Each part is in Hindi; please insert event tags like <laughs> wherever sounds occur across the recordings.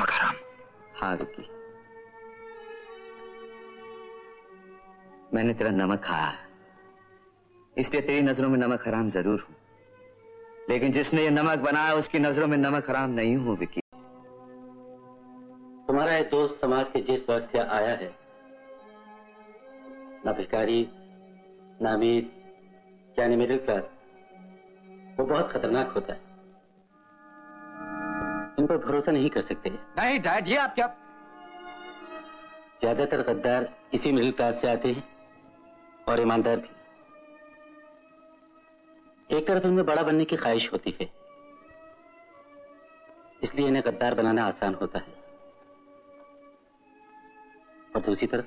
नमक हराम हाँ विक्की मैंने तेरा नमक खाया इसलिए तेरी नज़रों में नमक हराम ज़रूर हूँ लेकिन जिसने ये नमक बनाया उसकी नज़रों में नमक हराम नहीं हूँ विक्की तुम्हारा ये दोस्त समाज के जिस वर्ग से आया है ना भिकारी ना अमीर यानी मिडिल क्लास वो बहुत खतरनाक होता है पर भरोसा नहीं कर सकते। नहीं डैड ये आप क्या ज़्यादातर गद्दार इसी मिडिल क्लास से आते हैं और ईमानदार भी। एक तरफ़ इनमें बड़ा बनने की ख्वाहिश होती है इसलिए इन्हें गद्दार बनाना आसान होता है। और दूसरी तरफ़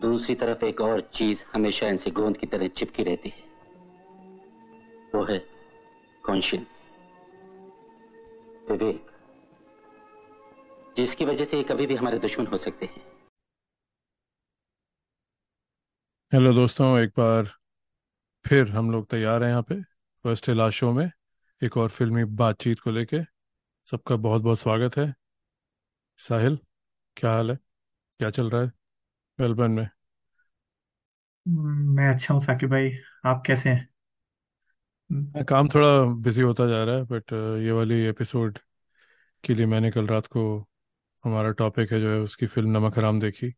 दूसरी तरफ़ एक और चीज़ हमेशा इनसे गोंद की तरह चिपकी रहती है वो है कॉन्शियंस विवेक जिसकी वजह से ये कभी भी हमारे दुश्मन हो सकते हैं। हेलो दोस्तों एक बार फिर हम लोग तैयार हैं यहाँ पे फ़र्स्ट लास्ट शो में। एक और फिल्मी बातचीत को लेके सबका बहुत बहुत स्वागत है। साहिल क्या हाल है? क्या चल रहा है मेलबर्न में? मैं अच्छा हूँ साकिब भाई आप कैसे हैं? काम थोड़ा बिज़ी होता जा रहा है बट ये वाली एपिसोड के लिए मैंने कल रात को हमारा टॉपिक है जो है उसकी फ़िल्म नमक हराम देखी।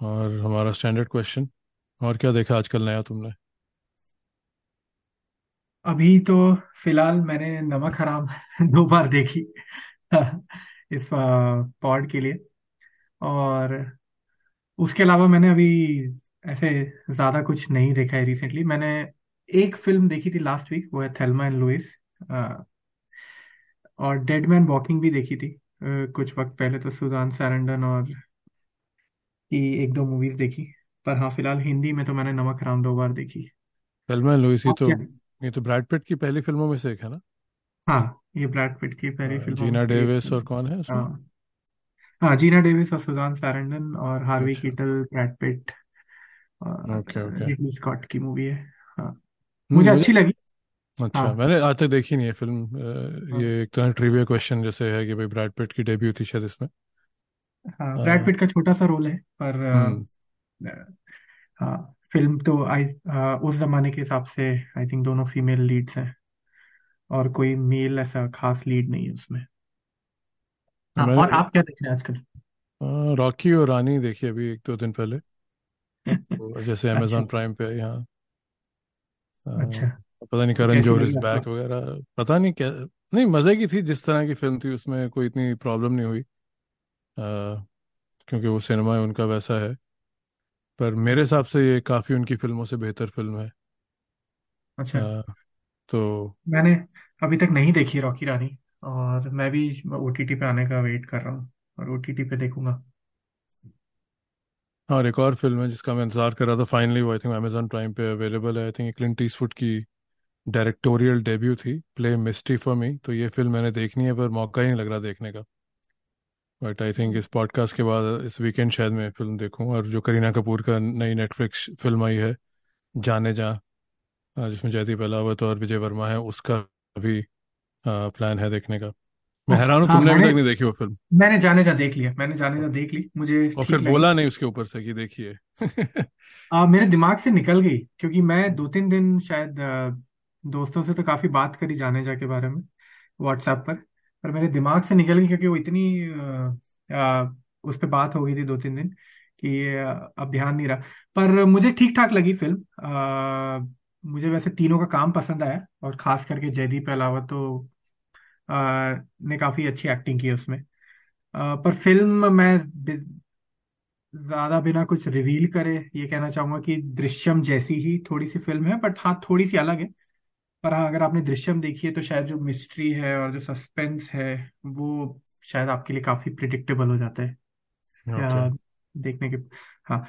और हमारा स्टैंडर्ड क्वेश्चन और क्या देखा आजकल नया तुमने? अभी तो फ़िलहाल मैंने नमक हराम <laughs> दो बार देखी <laughs> इस पॉड के लिए। और उसके अलावा मैंने अभी ऐसे ज़्यादा कुछ नहीं देखा है रिसेंटली मैंने एक फ़िल्म देखी थी लास्ट वीक वो है थेल्मा एंड लुइस और डेड मैन वॉकिंग भी देखी थी अ, कुछ वक्त पहले तो सुजान सारंडन और की एक दो मूवीज़ देखी पर हाँ फ़िलहाल हिंदी में तो मैंने नमक हराम दो बार देखी। फ़िल्म लुइस ये आप तो क्या? ये तो ब्रैड पिट की पहली फ़िल्मों में से एक है ना? हाँ ये ब्रैड पिट की पहली फ़िल्मों में जीना से डेविस और कौन है उसमें? हाँ। हाँ जीना डेविस और सुजान सारंडन और हार्वी अच्छा। कीटल ब्रैड पिट ओके और ओके रिडली स्कॉट की मूवी है। हाँ। मुझे मुझे अच्छी लगी। अच्छा हाँ। मैंने आज तक देखी नहीं है फ़िल्म। हाँ। ये एक तरह ट्रिविया क्वेश्चन जैसे है कि भाई ब्रैड पिट की डेब्यू थी शायद इसमें। हाँ ब्रैड पिट का छोटा सा रोल है पर हम्म। हाँ फ़िल्म तो आई उस जमाने के हिसाब से आई थिंक दोनों फीमेल लीड्स हैं और कोई मेल ऐसा खास लीड नहीं है उसमें। हाँ और आप क्या देख रहे हैं आजकल? रॉकी और रानी देखी अभी एक दो दिन पहले। वो जैसे <laughs> अच्छा। अमेजोन प्राइम पे है। यहाँ अ, अच्छा। पता नहीं करण जोहर इज़ बैक वगैरह पता नहीं क्या नहीं मज़े की थी जिस तरह की फ़िल्म थी उसमें कोई इतनी प्रॉब्लम नहीं हुई। अ, क्योंकि वो सिनेमा उनका वैसा है। पर मेरे हिसाब से ये काफ़ी उनकी फ़िल्मों से बेहतर फ़िल्म है। अच्छा। अ, तो मैंने अभी तक नहीं देखी रॉकी रानी और मैं भी ओटीटी पे आने का वेट कर रहा हूँ और ओटीटी पे देखूँगा। हाँ, और एक और फ़िल्म है जिसका मैं इंतज़ार कर रहा था। फाइनली वो आई थिंक अमेजोन प्राइम पे अवेलेबल है। आई थिंक क्लिंट ईस्टवुड की डायरेक्टोरियल डेब्यू थी। प्ले मिस्ट्री फॉर मी तो ये फ़िल्म मैंने देखनी है, पर मौका ही नहीं लग रहा देखने का। बट आई थिंक इस पॉडकास्ट के बाद, इस वीकेंड शायद मैं फ़िल्म देखूँ। और जो करीना कपूर का नई नेटफ्लिक्स फ़िल्म आई है, जाने जा जिसमें जयदीप अहलावत और विजय वर्मा है, उसका भी प्लान है देखने का। मैं हैरान हूँ हाँ तुमने अभी तक नहीं देखी वो फ़िल्म। मैंने जाने जा देख लिया मैंने जाने जा देख ली मुझे और फिर बोला नहीं उसके ऊपर से कि देखिए। आ, मेरे दिमाग से निकल गई क्योंकि मैं दो तीन दिन शायद आ, दोस्तों से तो काफ़ी बात करी जाने जा के बारे में व्हाट्सएप पर पर मेरे दिमाग से निकल गई क्योंकि वो इतनी आ, आ, उस पर बात हो गई थी दो तीन दिन कि आ, अब ध्यान नहीं रहा। पर मुझे ठीक ठाक लगी फ़िल्म आ, मुझे वैसे तीनों का काम पसंद आया और खास करके जयदीप अलावा तो ने काफ़ी अच्छी एक्टिंग की उसमें। पर फ़िल्म मैं ज़्यादा बिना कुछ रिवील करे ये कहना चाहूँगा कि दृश्यम जैसी ही थोड़ी सी फ़िल्म है बट हाँ थोड़ी सी अलग है। पर हाँ अगर आपने दृश्यम देखी है तो शायद जो मिस्ट्री है और जो सस्पेंस है वो शायद आपके लिए काफ़ी प्रिडिक्टेबल हो जाता है। या देखने के हाँ।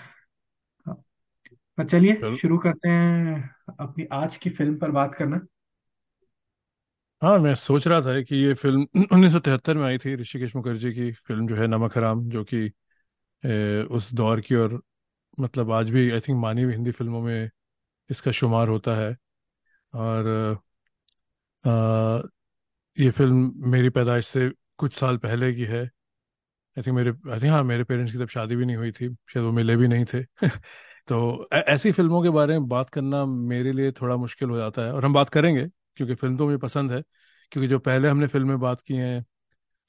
हाँ। चलिए शुरू करते हैं अपनी आज की फ़िल्म पर बात करना। हाँ मैं सोच रहा था कि ये फ़िल्म <clears throat> 1973 में आई थी ऋषिकेश मुखर्जी की फ़िल्म जो है नमक हराम जो कि उस दौर की और मतलब आज भी आई थिंक मानी हुई हिंदी फ़िल्मों में इसका शुमार होता है। और अ, ये फ़िल्म मेरी पैदाइश से कुछ साल पहले की है। आई थिंक मेरे आई थिंक हाँ मेरे पेरेंट्स की तब शादी भी नहीं हुई थी शायद वो मिले भी नहीं थे। <laughs> तो ऐसी फ़िल्मों के बारे में बात करना मेरे लिए थोड़ा मुश्किल हो जाता है और हम बात करेंगे। क्योंकि फ़िल्म तो मुझे पसंद है, क्योंकि जो पहले हमने फ़िल्में बात की हैं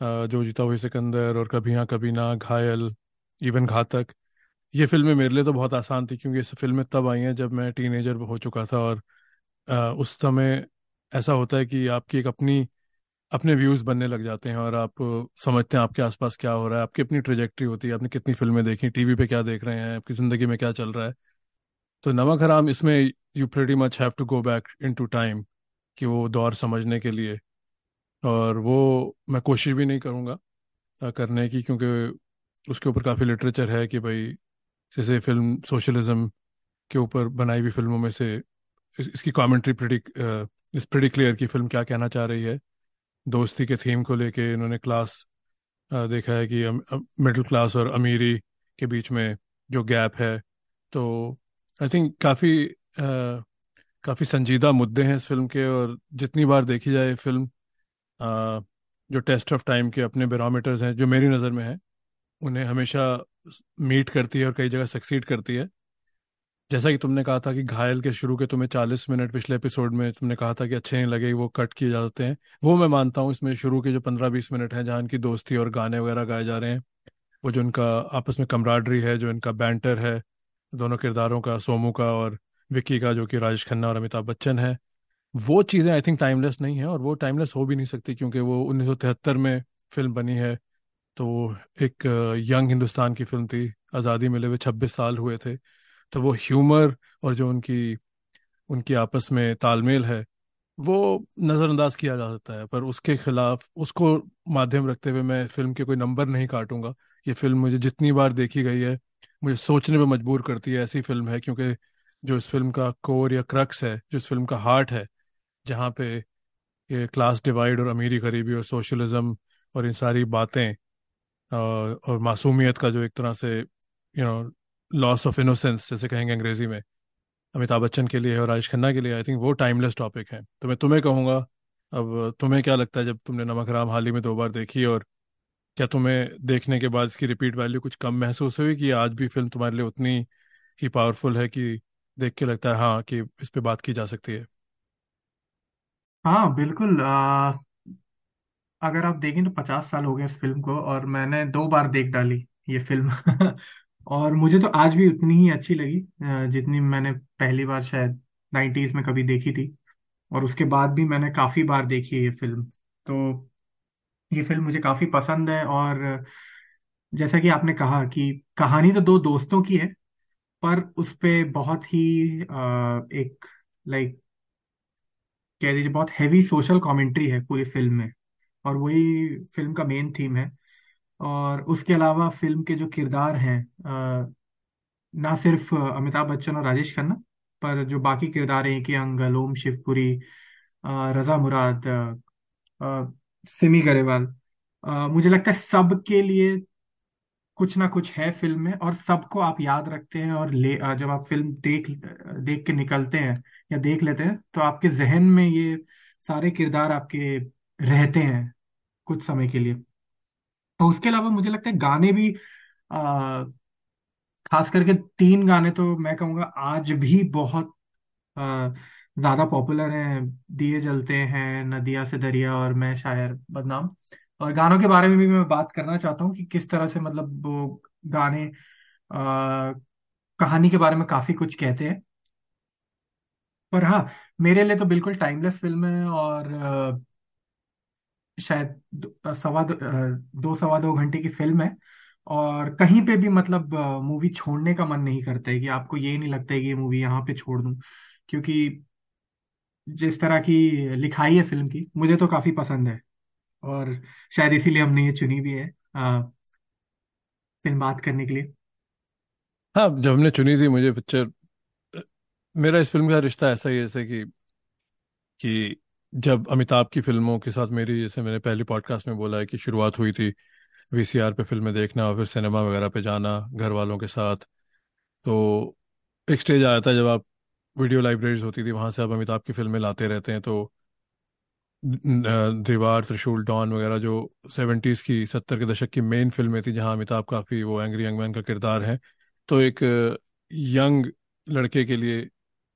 जो जीता हुई सिकंदर और कभी हाँ कभी ना, घायल, इवन घातक, ये फ़िल्में मेरे लिए तो बहुत आसान थी क्योंकि ये फ़िल्में तब आई हैं जब मैं टीनेजर हो चुका था और उस समय ऐसा होता है कि आपकी एक अपनी, अपने व्यूज़ बनने लग जाते हैं और आप समझते हैं आपके आसपास क्या हो रहा है, आपकी अपनी ट्रेजेक्ट्री होती है, आपने कितनी फ़िल्में देखी, टीवी पे क्या देख रहे हैं, आपकी ज़िंदगी में क्या चल रहा है। तो नमक हराम, इसमें you pretty much have to go back in to time कि वो दौर समझने के लिए। और वो मैं कोशिश भी नहीं करूँगा करने की क्योंकि उसके ऊपर काफ़ी लिटरेचर है कि भाई जैसे फ़िल्म सोशलिज्म के ऊपर बनाई हुई फ़िल्मों में से इस, इसकी कमेंट्री प्रेटी इस प्रेटी क्लियर की फ़िल्म क्या कहना चाह रही है। दोस्ती के थीम को लेके इन्होंने क्लास देखा है कि मिडिल क्लास और अमीरी के बीच में जो गैप है। तो आई थिंक काफ़ी काफ़ी संजीदा मुद्दे हैं इस फ़िल्म के और जितनी बार देखी जाए फ़िल्म अ, जो टेस्ट ऑफ़ टाइम के अपने बैरोमीटर्स हैं जो मेरी नज़र में है उन्हें हमेशा मीट करती है और कई जगह सक्सीड करती है। जैसा कि तुमने कहा था कि घायल के शुरू के तुम्हें चालीस मिनट पिछले एपिसोड में तुमने कहा था कि अच्छे नहीं लगे वो कट किए जा सकते हैं। वो मैं मानता हूँ इसमें शुरू के जो पंद्रह बीस मिनट हैं जहाँ इनकी दोस्ती और गाने वगैरह गाए जा रहे हैं वो जो इनका आपस में कमराडरी है जो इनका बैंटर है दोनों किरदारों का सोमू का और विक्की का, जो कि राजेश खन्ना और अमिताभ बच्चन है, वो चीज़ें आई थिंक टाइमलेस नहीं है और वो टाइमलेस हो भी नहीं सकती क्योंकि वो 1973 में फ़िल्म बनी है। तो एक यंग हिंदुस्तान की फ़िल्म थी, आज़ादी मिले हुए छब्बीस साल हुए थे। तो वो ह्यूमर और जो उनकी उनकी आपस में तालमेल है, वो नज़रअंदाज किया जा सकता है। पर उसके खिलाफ, उसको माध्यम रखते हुए मैं फ़िल्म के कोई नंबर नहीं काटूँगा। ये फ़िल्म मुझे जितनी बार देखी गई है, मुझे सोचने पर मजबूर करती है, ऐसी फ़िल्म है, क्योंकि जो इस फ़िल्म का कोर या क्रक्स है, जो इस फ़िल्म का हार्ट है, जहाँ पे ये क्लास डिवाइड और अमीरी गरीबी और सोशलिज्म और इन सारी बातें और मासूमियत का जो एक तरह से you know loss of innocence जैसे कहेंगे अंग्रेज़ी में, अमिताभ बच्चन के लिए और राजेश खन्ना के लिए आई थिंक वो टाइमलेस टॉपिक है। तो मैं तुम्हें कहूँगा, अब तुम्हें क्या लगता है जब तुमने नमक राम हाल ही में दो बार देखी और क्या तुम्हें देखने के बाद इसकी रिपीट वैल्यू कुछ कम महसूस हुई कि आज भी फ़िल्म तुम्हारे लिए उतनी ही पावरफुल है कि देख के लगता है हाँ कि इस पे बात की जा सकती है। हाँ बिल्कुल आ, अगर आप देखें तो पचास साल हो गए इस फ़िल्म को और मैंने दो बार देख डाली ये फ़िल्म। <laughs> और मुझे तो आज भी उतनी ही अच्छी लगी जितनी मैंने पहली बार शायद नाइन्टीज में कभी देखी थी। और उसके बाद भी मैंने काफ़ी बार देखी है ये फ़िल्म। तो ये फ़िल्म मुझे काफ़ी पसंद है और जैसा कि आपने कहा कि कहानी तो दो दोस्तों की है पर उस पे बहुत ही अ, एक लाइक कह दीजिए बहुत हैवी सोशल कमेंट्री है पूरी फ़िल्म में। और वही फ़िल्म का मेन थीम है। और उसके अलावा फ़िल्म के जो किरदार हैं ना सिर्फ़ अमिताभ बच्चन और राजेश खन्ना पर जो बाकी किरदार हैं कि अंगल ओम शिवपुरी रजा मुराद अ, सिमी गरेवाल मुझे लगता है सबके लिए कुछ ना कुछ है फ़िल्म में और सबको आप याद रखते हैं और ले जब आप फ़िल्म देख देख के निकलते हैं या देख लेते हैं तो आपके जहन में ये सारे किरदार आपके रहते हैं कुछ समय के लिए। और उसके अलावा मुझे लगता है गाने भी आ, खास करके तीन गाने तो मैं कहूँगा आज भी बहुत ज़्यादा पॉपुलर हैं। दिए जलते हैं नदिया से दरिया और मैं शायर बदनाम। और गानों के बारे में भी मैं बात करना चाहता हूँ कि किस तरह से मतलब वो गाने आ, कहानी के बारे में काफ़ी कुछ कहते हैं। पर हाँ मेरे लिए तो बिल्कुल टाइमलेस फ़िल्म है और शायद सवा दो, दो सवा दो घंटे की फ़िल्म है। और कहीं पे भी मतलब मूवी छोड़ने का मन नहीं करता है कि आपको ये नहीं लगता है कि ये मूवी यहाँ पे छोड़ दूँ। क्योंकि जिस तरह की लिखाई है फ़िल्म की मुझे तो काफ़ी पसंद है। और शायद इसीलिए हमने ये चुनी भी है फ़िल्म बात करने के लिए। हाँ जब हमने चुनी थी मुझे पिक्चर मेरा इस फ़िल्म का रिश्ता ऐसा ही जैसे कि कि जब अमिताभ की फ़िल्मों के साथ मेरी, जैसे मैंने पहले पॉडकास्ट में बोला है कि शुरुआत हुई थी वीसीआर पे फ़िल्में देखना और फिर सिनेमा वगैरह पे जाना घर वालों के साथ तो एक स्टेज आया था जब आप वीडियो लाइब्रेरीज होती थी, वहाँ से आप अमिताभ की फ़िल्में लाते रहते हैं तो दीवार, त्रिशूल, डॉन वगैरह जो सेवेंटीज़ की, सत्तर के दशक की मेन फ़िल्में थी, जहाँ अमिताभ काफ़ी वो एंग्री यंग मैन का किरदार है। तो एक यंग लड़के के लिए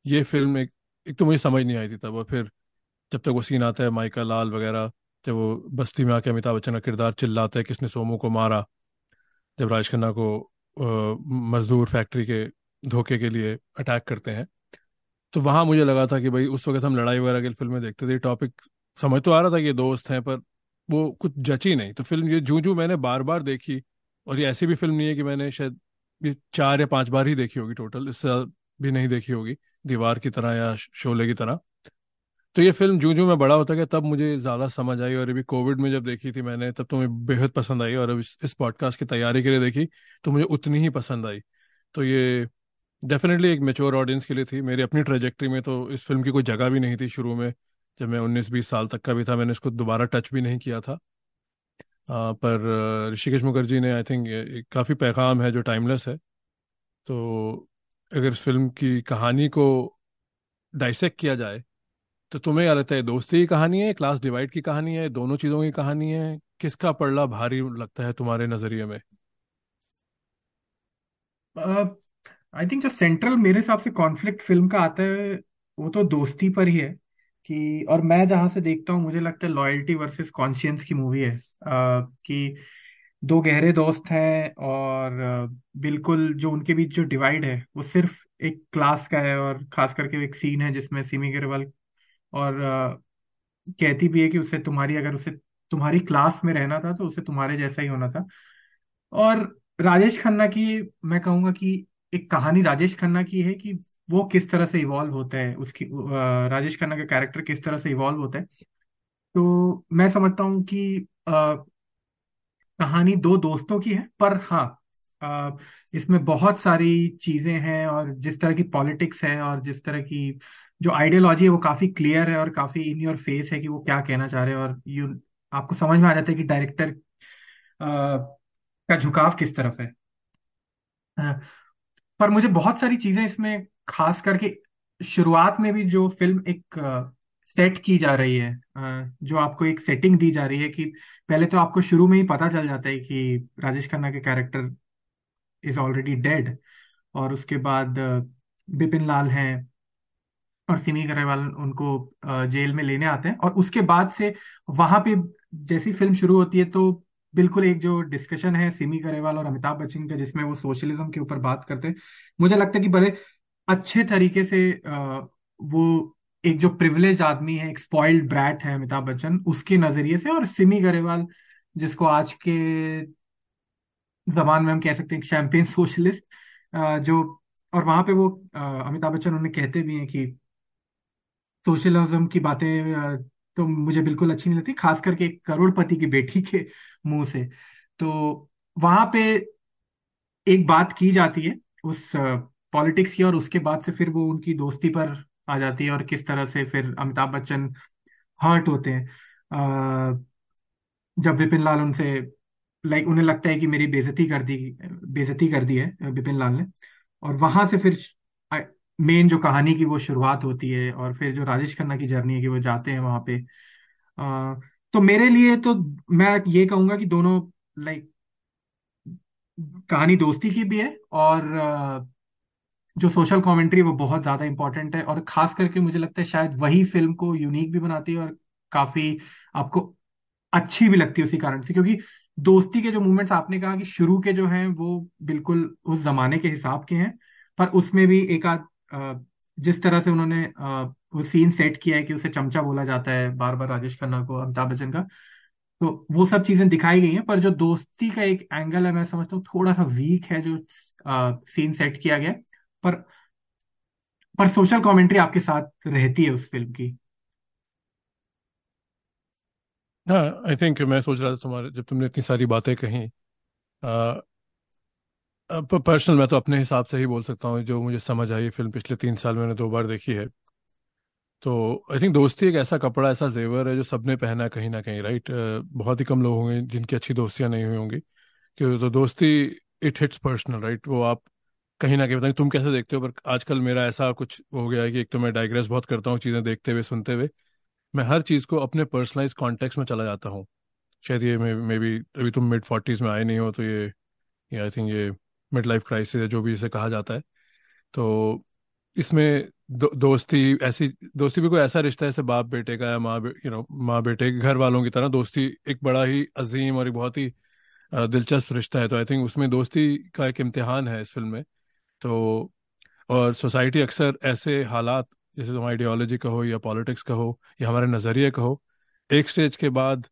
ये फ़िल्म एक एक तो मुझे समझ नहीं आई थी तब, और फिर जब तक वो सीन आता है, माइका लाल वगैरह, जब वो बस्ती में आके अमिताभ बच्चन का किरदार चिल्लाता है, किसने सोमू को मारा, जब राज खन्ना को मजदूर फैक्ट्री के धोखे के लिए अटैक करते हैं। तो वहाँ मुझे लगा था कि भाई उस वक्त हम लड़ाई वगैरह की फ़िल्में देखते थे, टॉपिक समझ तो आ रहा था ये दोस्त हैं, पर वो कुछ जची नहीं। तो फ़िल्म ये जू जू मैंने बार बार देखी, और ये ऐसी भी फ़िल्म नहीं है कि मैंने शायद ये चार या पाँच बार ही देखी होगी टोटल इससे भी नहीं देखी होगी, दीवार की तरह या शोले की तरह। तो ये फ़िल्म जू जू मैं बड़ा होता गया, तब मुझे ज़्यादा समझ आई, और अभी कोविड में जब देखी थी मैंने, तब तो मुझे बेहद पसंद आई, और अब इस पॉडकास्ट की तैयारी के लिए देखी तो मुझे उतनी ही पसंद आई। तो ये डेफिनेटली एक मेच्योर ऑडियंस के लिए थी, मेरी अपनी ट्रेजेक्ट्री में तो इस फ़िल्म की कोई जगह भी नहीं थी शुरू में। जब मैं उन्नीस बीस साल तक का भी था मैंने इसको दोबारा टच भी नहीं किया था। आ, पर ऋषिकेश मुखर्जी ने आई थिंक काफ़ी पैगाम है जो टाइमलेस है। तो अगर इस फ़िल्म की कहानी को डाइसेक्ट किया जाए तो तुम्हें क्या लगता है दोस्ती की कहानी है क्लास डिवाइड की कहानी है दोनों चीज़ों की कहानी है? किसका पड़ला भारी लगता है तुम्हारे नज़रिए में? आई थिंक जो सेंट्रल मेरे हिसाब से कॉन्फ्लिक्ट फ़िल्म का आता है वो तो दोस्ती पर ही है। कि और मैं जहाँ से देखता हूँ मुझे लगता है लॉयल्टी वर्सेस कॉन्शियंस की मूवी है। uh, कि दो गहरे दोस्त हैं और बिल्कुल जो उनके बीच जो डिवाइड है वो सिर्फ़ एक क्लास का है और खास करके एक सीन है जिसमें सिमी अग्रवाल और कहती भी है कि उसे तुम्हारी अगर उसे तुम्हारी क्लास में रहना था तो उसे तुम्हारे जैसा ही होना था। और राजेश खन्ना की मैं कहूँगा कि एक कहानी राजेश खन्ना की है कि वो किस तरह से इवॉल्व होता है, उसकी राजेश खन्ना का कैरेक्टर किस तरह से इवॉल्व होता है। तो मैं समझता हूँ कि कहानी दो दोस्तों की है, पर हाँ इसमें बहुत सारी चीज़ें हैं और जिस तरह की पॉलिटिक्स है और जिस तरह की जो आइडियोलॉजी है वो काफ़ी क्लियर है और काफ़ी इन योर फेस है कि वो क्या कहना चाह रहे हैं और यू आपको समझ में आ जाता है कि डायरेक्टर का झुकाव किस तरफ़ है। पर मुझे बहुत सारी चीज़ें इसमें खास करके शुरुआत में भी जो फ़िल्म एक सेट की जा रही है जो आपको एक सेटिंग दी जा रही है कि पहले तो आपको शुरू में ही पता चल जाता है कि राजेश खन्ना के कैरेक्टर इज़ ऑलरेडी डेड और उसके बाद बिपिन लाल हैं और सिमी ग्रेवाल उनको जेल में लेने आते हैं और उसके बाद से वहाँ पे जैसी फ़िल्म शुरू होती है तो बिल्कुल एक जो डिस्कशन है सिमी गरेवाल और अमिताभ बच्चन का जिसमें वो सोशलिज्म के ऊपर बात करते हैं, मुझे लगता है कि बड़े अच्छे तरीके से वो एक जो प्रिविलेज आदमी है, एक स्पॉइल्ड ब्रैट है अमिताभ बच्चन, उसके नज़रिए से और सिमी गरेवाल, जिसको आज के जबान में हम कह सकते हैं चैंपियन सोशलिस्ट जो, और वहाँ पे वो अमिताभ बच्चन उन्हें कहते भी हैं कि सोशलिज्म की बातें तो मुझे बिल्कुल अच्छी नहीं लगती, खास करके एक करोड़पति की बेटी के मुँह से। तो वहाँ पे एक बात की जाती है उस पॉलिटिक्स की और उसके बाद से फिर वो उनकी दोस्ती पर आ जाती है और किस तरह से फिर अमिताभ बच्चन हर्ट होते हैं। जब विपिन लाल उनसे, लाइक उन्हें लगता है कि मेरी बेजती कर दी बेजती कर दी है विपिन लाल ने। और वहाँ से फिर मेन जो कहानी की वो शुरुआत होती है और फिर जो राजेश खन्ना की जर्नी है कि वो जाते हैं वहाँ पे। तो मेरे लिए तो मैं ये कहूँगा कि दोनों, लाइक, कहानी दोस्ती की भी है और जो सोशल कमेंट्री वो बहुत ज़्यादा इंपॉर्टेंट है और खास करके मुझे लगता है शायद वही फ़िल्म को यूनिक भी बनाती है और काफ़ी आपको अच्छी भी लगती है उसी कारण से। क्योंकि दोस्ती के जो मूवमेंट्स आपने कहा कि शुरू के जो हैं वो बिल्कुल उस जमाने के हिसाब के हैं, पर उसमें भी एक आध जिस तरह से उन्होंने वो सीन सेट किया है कि उसे चमचा बोला जाता है बार बार राजेश खन्ना को, अमिताभ बच्चन का तो वो सब चीज़ें दिखाई गई हैं, पर जो दोस्ती का एक एंगल है, मैं समझता हूँ थोड़ा सा वीक है जो सीन सेट किया गया। पर पर सोशल कमेंट्री आपके साथ रहती है उस फ़िल्म की? हाँ आई थिंक मैं सोच रहा था तुम्हारे, जब तुमने इतनी सारी बातें कही पर्सनल मैं तो अपने हिसाब से ही बोल सकता हूँ, जो मुझे समझ आई फ़िल्म पिछले तीन साल मैंने दो बार देखी है। तो आई थिंक दोस्ती एक ऐसा कपड़ा, ऐसा जेवर है जो सबने पहना कहीं ना कहीं राइट बहुत ही कम लोग होंगे जिनकी अच्छी दोस्तियाँ नहीं हुई होंगी। क्यों तो दोस्ती इट हिट्स पर्सनल राइट वो आप कहीं ना कहीं बताएँ तुम कैसे देखते हो पर आजकल मेरा ऐसा कुछ हो गया है कि एक तो मैं डाइग्रेस बहुत करता हूँ चीज़ें देखते हुए सुनते हुए। मैं हर चीज़ को अपने पर्सनलाइज कॉन्टेक्स्ट में चला जाता हूँ। शायद ये मे बी अभी तुम मिड फोर्टीज़ में आए नहीं हो तो ये आई थिंक ये मिड लाइफ क्राइसिस है जो भी इसे कहा जाता है। तो इसमें दो, दोस्ती ऐसी दोस्ती भी कोई ऐसा रिश्ता है जैसे बाप बेटे का या माँ यू नो माँ बेटे घर वालों की तरह दोस्ती एक बड़ा ही अजीम और एक बहुत ही दिलचस्प रिश्ता है। तो आई थिंक उसमें दोस्ती का एक इम्तिहान है इस फ़िल्म में। तो और सोसाइटी अक्सर ऐसे हालात, जैसे तुम आइडियोलॉजी कहो या पॉलिटिक्स कहो या हमारे नज़रिए कहो, एक स्टेज के बाद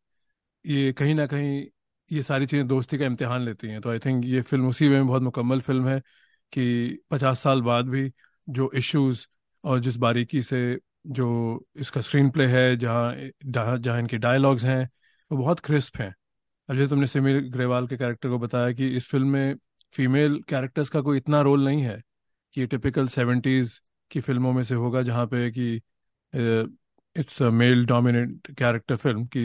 ये कहीं ना कहीं ये सारी चीज़ें दोस्ती का इम्तिहान लेती हैं। तो आई थिंक ये फ़िल्म उसी वे में बहुत मुकम्मल फ़िल्म है कि पचास साल बाद भी जो इश्यूज़ और जिस बारीकी से जो इसका स्क्रीन प्ले है, जहाँ जहाँ इनके डायलॉग्स हैं, वो बहुत क्रिस्प हैं। अब जैसे तुमने सिमी ग्रेवाल के कैरेक्टर को बताया कि इस फ़िल्म में फीमेल कैरेक्टर्स का कोई इतना रोल नहीं है कि टिपिकल सेवेंटीज की फ़िल्मों में से होगा जहाँ पे कि it's a male dominate character film की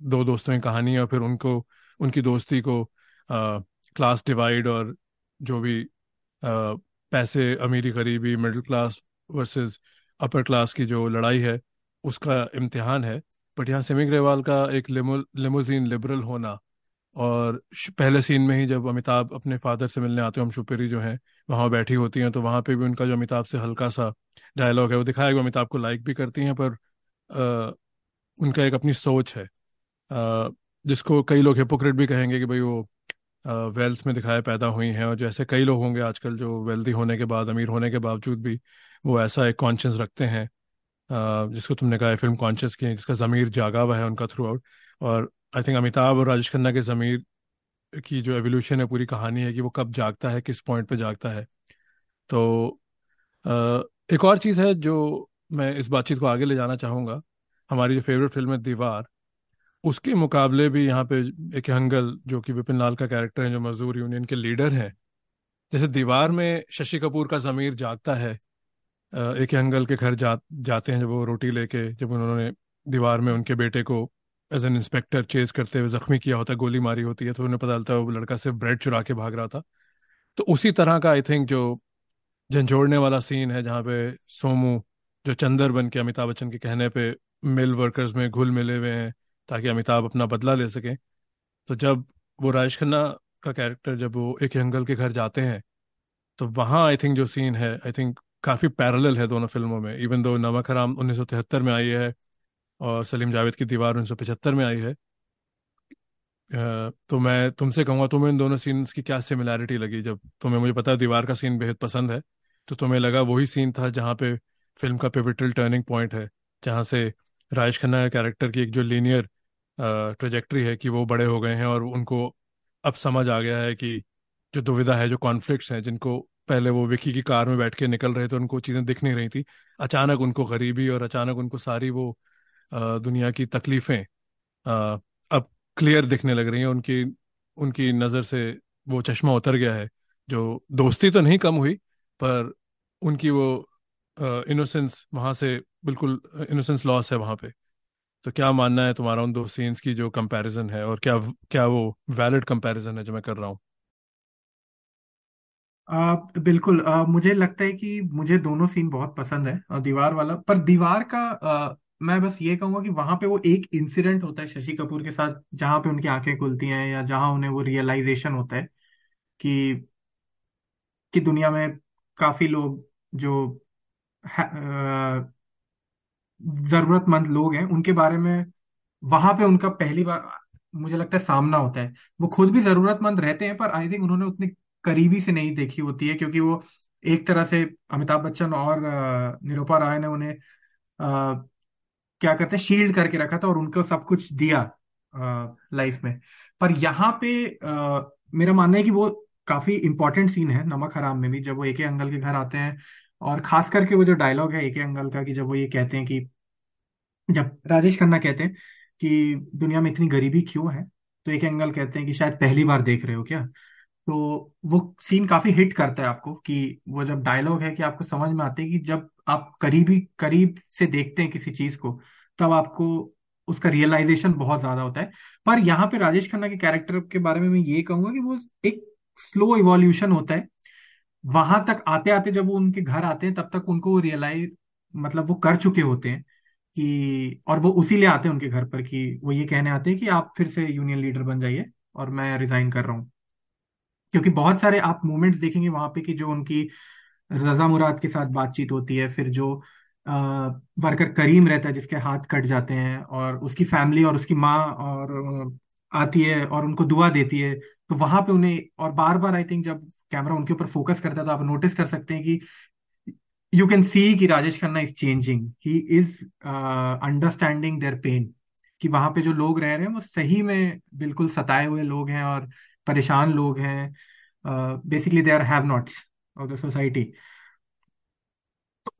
दो दोस्तों की कहानी है और फिर उनको उनकी दोस्ती को क्लास डिवाइड और जो भी आ, पैसे अमीरी गरीबी middle class versus upper class की जो लड़ाई है उसका इम्तिहान है। बट यहाँ सेमी ग्रेवाल का एक लिमो लिमोजीन लिबरल होना और पहले सीन में ही जब अमिताभ अपने फादर से मिलने आते हैं हम शुपेरी जो हैं वहाँ बैठी होती हैं तो वहाँ पे भी उनका जो अमिताभ से हल्का सा डायलॉग है वो दिखाया वो अमिताभ को लाइक भी करती हैं पर अ, उनका एक अपनी सोच है। अ, जिसको कई लोग हिपोक्रेट भी कहेंगे कि भाई वो वेल्थ में दिखाए पैदा हुई हैं और जैसे कई लोग होंगे आजकल जो वेल्दी होने के बाद अमीर होने के बावजूद भी वो ऐसा एक कॉन्शियस रखते हैं जिसको तुमने कहा फ़िल्म कॉन्शियस की है, जिसका ज़मीर जागा हुआ है उनका थ्रू आउट और आई थिंक अमिताभ और राजेश खन्ना के ज़मीर की जो एवोल्यूशन है पूरी कहानी है कि वो कब जागता है किस पॉइंट पे जागता है। तो एक और चीज़ है जो मैं इस बातचीत को आगे ले जाना चाहूँगा। हमारी जो फेवरेट फ़िल्म है दीवार उसके मुकाबले भी यहाँ पे एक हंगल जो कि विपिन लाल का कैरेक्टर है जो मजदूर यूनियन के लीडर हैं। जैसे दीवार में शशि कपूर का ज़मीर जागता है एक हंगल के घर जा, जाते हैं जब वो रोटी लेके जब उन्होंने दीवार में उनके बेटे को एज एन इंस्पेक्टर चेज करते हुए जख्मी किया होता है गोली मारी होती है तो उन्हें पता चलता है वो लड़का सिर्फ़ ब्रेड चुरा के भाग रहा था। तो उसी तरह का आई थिंक जो झंझोड़ने वाला सीन है, जहाँ पे सोमू, जो चंदर बन के अमिताभ बच्चन के कहने पे मिल वर्कर्स में घुल मिले हुए हैं, ताकि अमिताभ अपना बदला ले सकें। तो जब वो राजेश खन्ना का कैरेक्टर जब वो एक अंकल के घर जाते हैं तो वहाँ आई थिंक जो सीन है आई थिंक काफ़ी पैरल है दोनों फ़िल्मों में। इवन दो नमक हराम 1973 में आई है और सलीम जावेद की दीवार 1975 में आई है। तो मैं तुमसे कहूँगा, तुम्हें इन दोनों सीन्स की क्या सिमिलैरिटी लगी? जब तुम्हें, मुझे पता है दीवार का सीन बेहद पसंद है तो तुम्हें लगा वही सीन था जहाँ पे फ़िल्म का पिवटल टर्निंग पॉइंट है, जहाँ से राजेश खन्ना कैरेक्टर की एक जो लीनियर ट्रेजेक्ट्री है कि वो बड़े हो गए हैं और उनको अब समझ आ गया है कि जो दुविधा है, जो कॉन्फ्लिक्ट्स हैं, जिनको पहले वो विकी की कार में बैठ के निकल रहे थे, उनको चीज़ें दिख नहीं रही थी। अचानक उनको गरीबी और अचानक उनको सारी वो दुनिया की तकलीफें अब क्लियर दिखने लग रही हैं उनकी उनकी नज़र से वो चश्मा उतर गया है जो दोस्ती तो नहीं कम हुई पर उनकी वो इनोसेंस वहाँ से बिल्कुल इनोसेंस लॉस है वहाँ पे। तो क्या मानना है तुम्हारा उन दो सीन्स की जो कंपैरिजन है और क्या क्या वो वैलिड कंपैरिजन है जो मैं कर रहा हूँ? बिल्कुल आ, मुझे लगता है कि मुझे दोनों सीन बहुत पसंद है दीवार वाला पर दीवार का आ, मैं बस ये कहूँगा कि वहाँ पे वो एक इंसिडेंट होता है शशि कपूर के साथ, जहाँ पे उनकी आँखें खुलती हैं या जहाँ उन्हें वो रियलाइजेशन होता है कि कि दुनिया में काफ़ी लोग जो जरूरतमंद लोग हैं, उनके बारे में वहाँ पे उनका पहली बार, मुझे लगता है सामना होता है। वो खुद भी जरूरतमंद रहते हैं, पर आई थिंक उन्होंने उतनी करीबी से नहीं देखी होती है, क्योंकि वो एक तरह से अमिताभ बच्चन और निरूपा राय ने उन्हें क्या कहते हैं शील्ड करके रखा था और उनको सब कुछ दिया लाइफ में। पर यहाँ पे अ, मेरा मानना है कि वो काफ़ी इंपॉर्टेंट सीन है नमक हराम में भी जब वो एके अंकल के घर आते हैं और खास करके वो जो डायलॉग है एके अंकल का कि जब वो ये कहते हैं कि जब राजेश खन्ना कहते हैं कि दुनिया में इतनी गरीबी क्यों है तो एक एंगल कहते हैं कि शायद पहली बार देख रहे हो क्या? तो वो सीन काफ़ी हिट करता है आपको कि वो जब डायलॉग है कि आपको समझ में आते है कि जब आप करीबी, करीब से देखते हैं किसी चीज़ को, तब आपको उसका रियलाइजेशन बहुत ज़्यादा होता है। पर यहाँ पे राजेश खन्ना के कैरेक्टर के बारे में मैं ये कहूँगा कि वो एक स्लो इवोल्यूशन होता है। वहाँ तक आते आते जब वो उनके घर आते हैं, तब तक उनको रियलाइज़ मतलब वो कर चुके होते हैं कि, और वो उसी लिए आते हैं उनके घर पर कि वो ये कहने आते हैं कि आप फिर से यूनियन लीडर बन जाइए और मैं रिजाइन कर रहा हूँ। क्योंकि बहुत सारे आप मूवमेंट्स देखेंगे वहाँ पे कि जो उनकी रजा मुराद के साथ बातचीत होती है फिर जो आ, वर्कर करीम रहता है जिसके हाथ कट जाते हैं और उसकी फैमिली और उसकी माँ और आती है और उनको दुआ देती है तो वहाँ पे उन्हें और बार बार आई थिंक जब कैमरा उनके ऊपर फोकस करता है तो आप नोटिस कर सकते हैं कि यू कैन सी कि Rajesh Khanna is changing he is understanding their pain कि वहाँ पे जो लोग रह रहे हैं वो सही में बिल्कुल सताए हुए लोग हैं और परेशान लोग हैं। Basically they are have knots of the society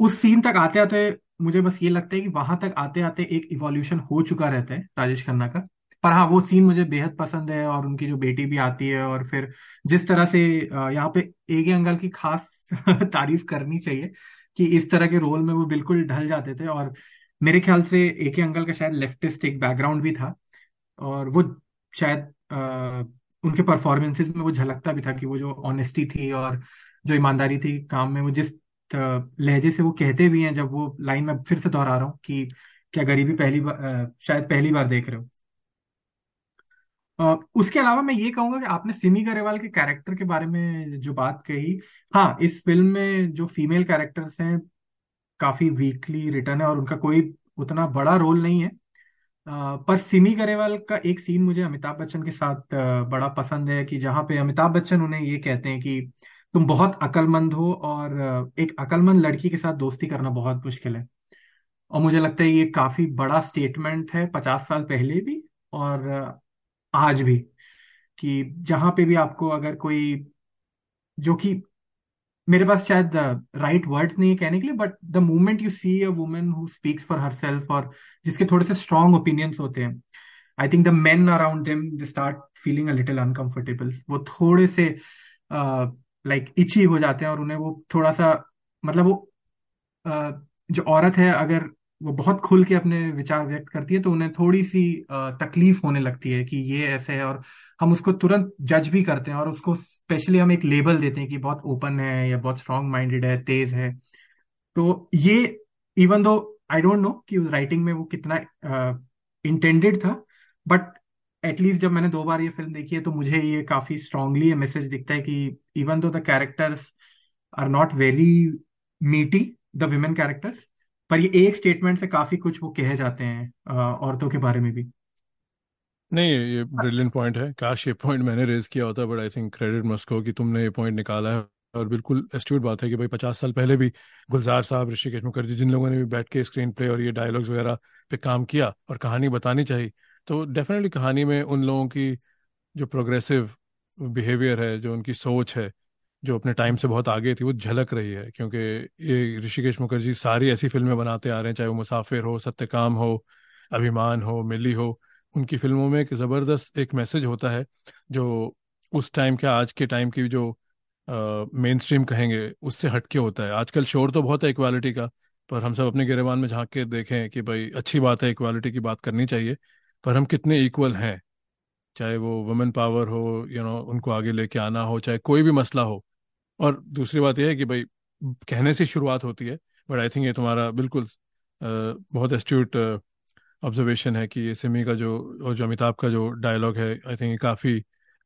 उस सीन तक आते आते मुझे बस ये लगता है कि वहाँ तक आते आते एक इवोल्यूशन हो चुका रहता है राजेश खन्ना का। पर हाँ वो सीन मुझे बेहद पसंद है और उनकी जो बेटी भी आती है और फिर जिस तरह से यहाँ पे एगे अंकल की खास <laughs> तारीफ़ करनी चाहिए कि इस तरह के रोल में वो बिल्कुल ढल जाते थे और मेरे ख्याल से एक एके अंकल का शायद लेफ्टिस्ट एक बैकग्राउंड भी था और वो शायद अ, उनके परफॉर्मेंसेज में वो झलकता भी था कि वो जो ऑनेस्टी थी और जो ईमानदारी थी काम में, वो जिस लहजे से वो कहते भी हैं, जब वो लाइन में फिर से दोहरा रहा हूँ कि क्या गरीबी पहली बार शायद पहली बार देख रहे हो। उसके अलावा मैं ये कहूँगा कि आपने सिमी गरेवाल के कैरेक्टर के बारे में जो बात कही हाँ इस फ़िल्म में जो फीमेल कैरेक्टर्स हैं, काफ़ी वीकली रिटर्न है और उनका कोई उतना बड़ा रोल नहीं है। पर सिमी गरेवाल का एक सीन मुझे अमिताभ बच्चन के साथ बड़ा पसंद है कि जहाँ पे अमिताभ बच्चन उन्हें ये कहते हैं कि तुम बहुत अक्लमंद हो और एक अक्लमंद लड़की के साथ दोस्ती करना बहुत मुश्किल है। और मुझे लगता है ये काफ़ी बड़ा स्टेटमेंट है पचास साल पहले भी और आज भी कि जहाँ पे भी आपको अगर कोई, जो कि मेरे पास शायद राइट वर्ड्स नहीं है कहने के लिए but the moment you see a woman who speaks for her self और जिसके थोड़े से स्ट्रॉन्ग ओपिनियंस होते हैं I think the men around them they start feeling a little uncomfortable वो थोड़े से लाइक इची हो जाते हैं और उन्हें वो थोड़ा सा मतलब वो जो औरत है अगर वो बहुत खुल के अपने विचार व्यक्त करती है तो उन्हें थोड़ी सी तकलीफ़ होने लगती है कि ये ऐसे है और हम उसको तुरंत जज भी करते हैं और उसको स्पेशली हम एक लेबल देते हैं कि बहुत ओपन है या बहुत स्ट्रांग माइंडेड है, तेज है। तो ये even though I don't know कि उस राइटिंग में वो कितना इंटेंडेड था बट एटलीस्ट जब मैंने दो बार ये फ़िल्म देखी है तो मुझे ये काफ़ी स्ट्रांगली मैसेज दिखता है कि even though the characters are not very meaty the women characters पर ये एक स्टेटमेंट से काफ़ी कुछ वो कहे जाते हैं औरतों के बारे में भी। नहीं, ये ये ब्रिलियंट पॉइंट है। काश ये पॉइंट मैंने रेज किया होता but I think credit must go कि तुमने ये पॉइंट निकाला है। और बिल्कुल एस्ट्यूट बात है कि भाई पचास साल पहले भी गुलजार साहब, ऋषिकेश मुखर्जी, जिन लोगों ने भी बैठ के स्क्रीन प्ले और ये डायलॉग्स वगैरह पे काम किया, और कहानी बतानी चाहिए तो डेफिनेटली कहानी में उन लोगों की जो प्रोग्रेसिव बिहेवियर है, जो उनकी सोच है, जो अपने टाइम से बहुत आगे थी, वो झलक रही है। क्योंकि ये ऋषिकेश मुखर्जी सारी ऐसी फ़िल्में बनाते आ रहे हैं, चाहे वो मुसाफिर हो, सत्यकाम हो, अभिमान हो, मिली हो, उनकी फ़िल्मों में एक ज़बरदस्त एक मैसेज होता है, जो उस टाइम के आज के टाइम की जो मेन स्ट्रीम कहेंगे, उससे हटके होता है। आजकल शोर तो बहुत है इक्वालिटी का, पर हम सब अपने गिरेबान में झाँक के देखें कि भाई अच्छी बात है इक्वालिटी की बात करनी चाहिए। पर हम कितने इक्वल हैं? चाहे वो वुमेन पावर हो यू नो उनको आगे लेके आना हो, चाहे कोई भी मसला हो। और दूसरी बात यह है कि भाई, कहने से शुरुआत होती है बट आई थिंक ये तुम्हारा बिल्कुल बहुत एस्ट्यूट ऑब्जर्वेशन है कि ये सिमी का जो और जो अमिताभ का जो डायलॉग है आई थिंक ये काफ़ी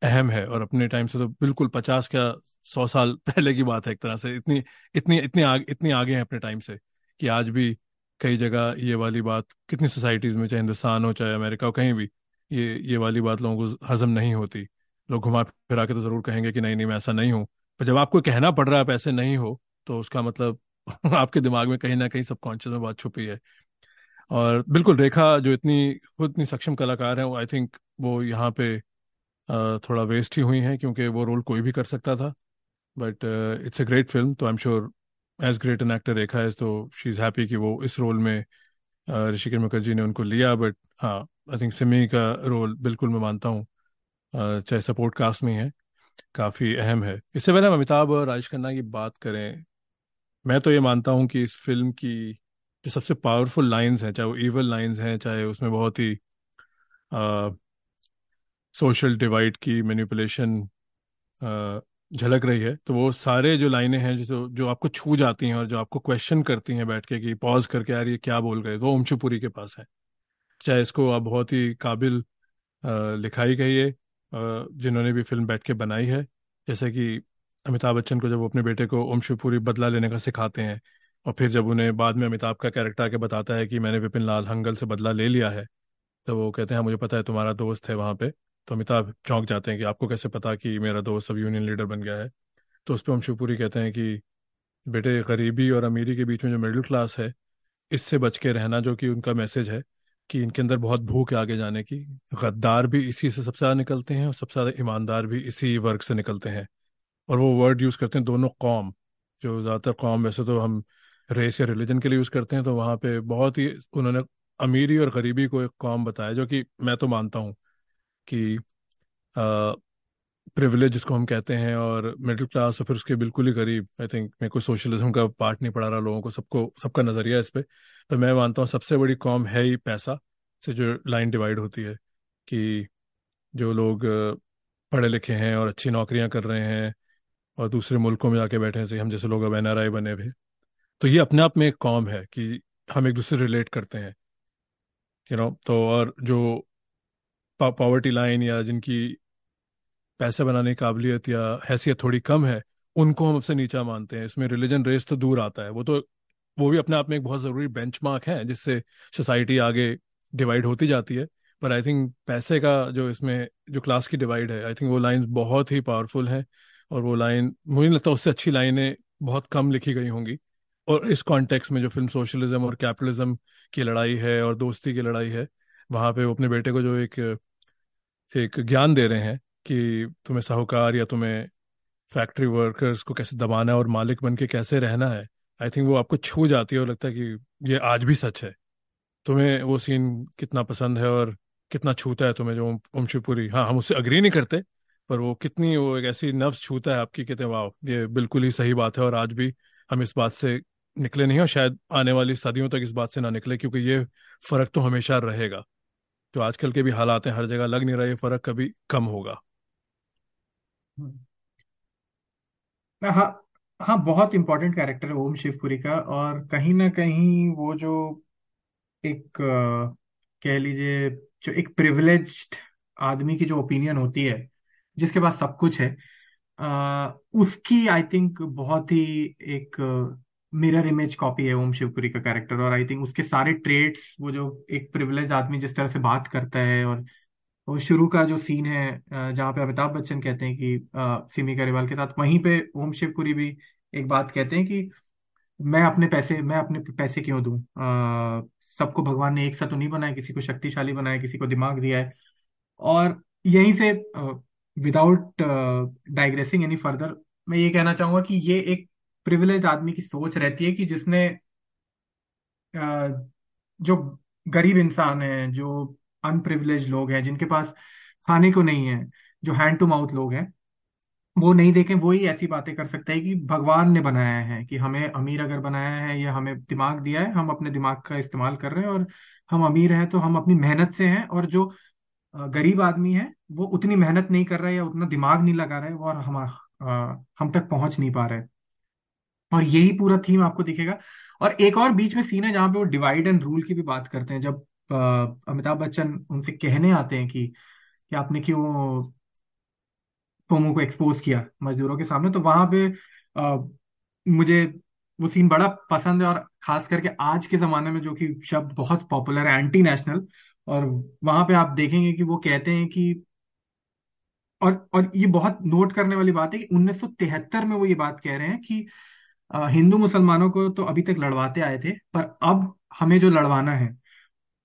अहम है। और अपने टाइम से तो बिल्कुल पचास क्या सौ साल <laughs> पहले की बात है एक तरह से। इतनी इतनी इतनी आगे इतनी आगे हैं अपने टाइम से कि आज भी कई जगह ये वाली बात, कितनी सोसाइटीज़ में, चाहे हिंदुस्तान हो, चाहे अमेरिका हो, कहीं भी, ये ये वाली बात लोगों को हजम नहीं होती। लोग घुमा फिरा के तो ज़रूर कहेंगे कि नहीं नहीं, मैं ऐसा नहीं हूँ। पर जब आपको कहना पड़ रहा है आप ऐसे नहीं हो तो उसका मतलब <laughs> आपके दिमाग में कहीं ना कहीं सबकॉन्शियस में बात छुपी है। और बिल्कुल, रेखा जो इतनी, खुद इतनी सक्षम कलाकार है आई थिंक वो यहाँ पे थोड़ा वेस्ट ही हुई हैं, क्योंकि वो रोल कोई भी कर सकता था। But it's a great film तो I am sure as great an actor Rekha है तो शी इज़ हैप्पी कि वो इस रोल में ऋषिकेश मुखर्जी ने उनको लिया बट हाँ आई थिंक सिमी का रोल बिल्कुल मैं मानता हूँ चाहे सपोर्ट कास्ट में है, काफ़ी अहम है। इससे पहले हम अमिताभ और राजेश खन्ना की बात करें, मैं तो ये मानता हूँ कि इस फ़िल्म की जो सबसे पावरफुल लाइंस हैं, चाहे वो इवल लाइंस हैं, चाहे उसमें बहुत ही सोशल डिवाइड की मैनिपुलेशन झलक रही है तो वो सारे जो लाइनें हैं जो जो आपको छू जाती हैं और जो आपको क्वेश्चन करती हैं बैठ के कि पॉज करके यार ये क्या बोल गए तो ओमशुपुरी के पास है। चाहे इसको आप बहुत ही काबिल लिखाई गई है जिन्होंने भी फ़िल्म बैठ के बनाई है। जैसे कि अमिताभ बच्चन को जब वो अपने बेटे को ओम बदला लेने का सिखाते हैं और फिर जब उन्हें बाद में अमिताभ का कैरेक्टर आके बताता है कि मैंने विपिन लाल हंगल से बदला ले लिया है तो वो कहते हैं हाँ, मुझे पता है तुम्हारा दोस्त है वहाँ पे। तो अमिताभ चौंक जाते हैं कि आपको कैसे पता कि मेरा दोस्त अब यूनियन लीडर बन गया है? तो उस पर हम शिवपुरी कहते हैं कि, बेटे, गरीबी और अमीरी के बीच में जो मिडिल क्लास है, इससे बच के रहना जो कि उनका मैसेज है, कि इनके अंदर बहुत भूख है आगे जाने की। गद्दार भी इसी से सबसे ज़्यादा निकलते हैं और सबसे ज़्यादा ईमानदार भी इसी वर्ग से निकलते हैं। और वो वर्ड यूज़ करते हैं दोनों कौम, जो ज़्यादातर कौम वैसे तो हम रेस या रिलीजन के लिए यूज़ करते हैं तो वहाँ पे बहुत ही उन्होंने अमीरी और गरीबी को एक कौम बताया, जो कि मैं तो मानता हूँ। कि प्रिविलेज जिसको हम कहते हैं और मिडिल क्लास और फिर उसके बिल्कुल ही गरीब आई थिंक मैं कोई सोशलिज्म का पार्ट नहीं पढ़ा रहा लोगों को, सबको, सबका नज़रिया इस पर तो मैं मानता हूँ सबसे बड़ी कॉम है ही पैसा से जो लाइन डिवाइड होती है कि जो लोग, पढ़े लिखे हैं और अच्छी नौकरियाँ कर रहे हैं और दूसरे मुल्कों में जाके बैठे हैं हम जैसे लोग अब एन बने हुए। तो ये अपने आप में एक कॉम है कि हम एक दूसरे रिलेट करते हैं यू नो तो और जो पॉवर्टी लाइन या जिनकी पैसे बनाने की काबिलियत या हैसियत थोड़ी कम है, उनको हम सबसे नीचा मानते हैं। इसमें रिलीजन रेस तो दूर आता है। वो तो वो भी अपने आप में एक बहुत ज़रूरी बेंचमार्क है, जिससे सोसाइटी आगे डिवाइड होती जाती है। पर आई थिंक पैसे का जो इसमें, जो क्लास की डिवाइड है आई थिंक वो लाइन बहुत ही पावरफुल है और वो लाइन मुझे लगता है उससे अच्छी लाइनें बहुत कम लिखी गई होंगी। और इस कॉन्टेक्स्ट में जो फ़िल्म सोशलिज्म और कैपिटलिज्म की लड़ाई है और दोस्ती की लड़ाई है, वहाँ पे वो अपने बेटे को जो एक एक ज्ञान दे रहे हैं कि तुम्हें साहूकार या तुम्हें फैक्ट्री वर्कर्स को कैसे दबाना है और मालिक बन के कैसे रहना है आई थिंक वो आपको छू जाती है और लगता है कि ये आज भी सच है। तुम्हें वो सीन कितना पसंद है और कितना छूता है तुम्हें जो ओम शिवपुरी हाँ हम उससे अग्री नहीं करते, पर वो कितनी वो एक ऐसी नफ्स छूता है आपकी कहते वाह ये बिल्कुल ही सही बात है और आज भी हम इस बात से निकले नहीं और शायद आने वाली सदियों तक इस बात से ना निकले, क्योंकि ये फ़र्क तो हमेशा रहेगा। जो आजकल के भी हालात हैं हर जगह लग नहीं रहा ये फ़र्क कभी कम होगा। हाँ हाँ बहुत इंपॉर्टेंट कैरेक्टर है ओम शिवपुरी का और कहीं ना कहीं वो जो एक कह लीजिए जो एक प्रिविलेज्ड आदमी की जो ओपिनियन होती है जिसके पास सब कुछ है आ, उसकी आई थिंक बहुत ही एक मिरर इमेज कॉपी है ओम शिवपुरी का कैरेक्टर और आई थिंक उसके सारे ट्रेड्स वो जो एक प्रिविलेज आदमी जिस तरह से बात करता है और वो शुरू का जो सीन है जहाँ पे अमिताभ बच्चन कहते हैं कि सिमी गरेवाल के साथ, वहीं पे ओम शिवपुरी भी एक बात कहते हैं कि मैं अपने पैसे, मैं अपने पैसे क्यों दूँ? सबको भगवान ने एक सा तो नहीं बनाया, किसी को शक्तिशाली बनाया, किसी को दिमाग दिया है। और यहीं से विदाउट डाइग्रेसिंग एनी फर्दर मैं ये कहना चाहूँगा कि ये एक प्रिविलेज आदमी की सोच रहती है कि जिसने जो गरीब इंसान है, जो अनप्रिविलेज लोग हैं, जिनके पास खाने को नहीं है, जो हैंड टू माउथ लोग हैं, वो नहीं देखें, वो ही ऐसी बातें कर सकता है कि भगवान ने बनाया है कि हमें अमीर अगर बनाया है या हमें दिमाग दिया है, हम अपने दिमाग का इस्तेमाल कर रहे हैं और हम अमीर हैं तो हम अपनी मेहनत से हैं और जो गरीब आदमी है, वो उतनी मेहनत नहीं कर रहा है या उतना दिमाग नहीं लगा रहा है और हम हम तक पहुँच नहीं पा रहे और यही पूरा थीम आपको दिखेगा। और एक और बीच में सीन है जहाँ पे वो डिवाइड एंड रूल की भी बात करते हैं। जब अमिताभ बच्चन उनसे कहने आते हैं कि, कि आपने क्यों फोमो को एक्सपोज किया मजदूरों के सामने तो वहाँ पे आ, मुझे वो सीन बड़ा पसंद है और खास करके आज के जमाने में जो कि शब्द बहुत पॉपुलर है एंटी नेशनल और वहाँ पे आप देखेंगे कि वो कहते हैं कि और और ये बहुत नोट करने वाली बात है कि 1973 में वो ये बात कह रहे हैं कि हिंदू मुसलमानों को तो अभी तक लड़वाते आए थे, पर अब हमें जो लड़वाना है,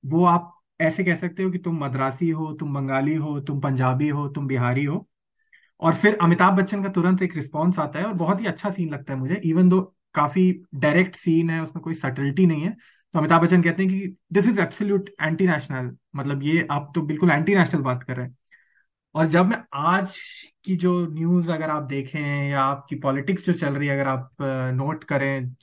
वो आप ऐसे कह सकते हो कि तुम मद्रासी हो, तुम बंगाली हो, तुम पंजाबी हो, तुम बिहारी हो। और फिर अमिताभ बच्चन का तुरंत एक रिस्पॉन्स आता है और बहुत ही अच्छा सीन लगता है मुझे इवन दो काफ़ी डायरेक्ट सीन है, उसमें कोई सटलिटी नहीं है। तो अमिताभ बच्चन कहते हैं कि this is absolute anti national मतलब ये आप तो बिल्कुल एंटी नेशनल बात कर रहे हैं। और जब मैं आज की जो न्यूज़ अगर आप देखें या आपकी पॉलिटिक्स जो चल रही है, अगर आप नोट करें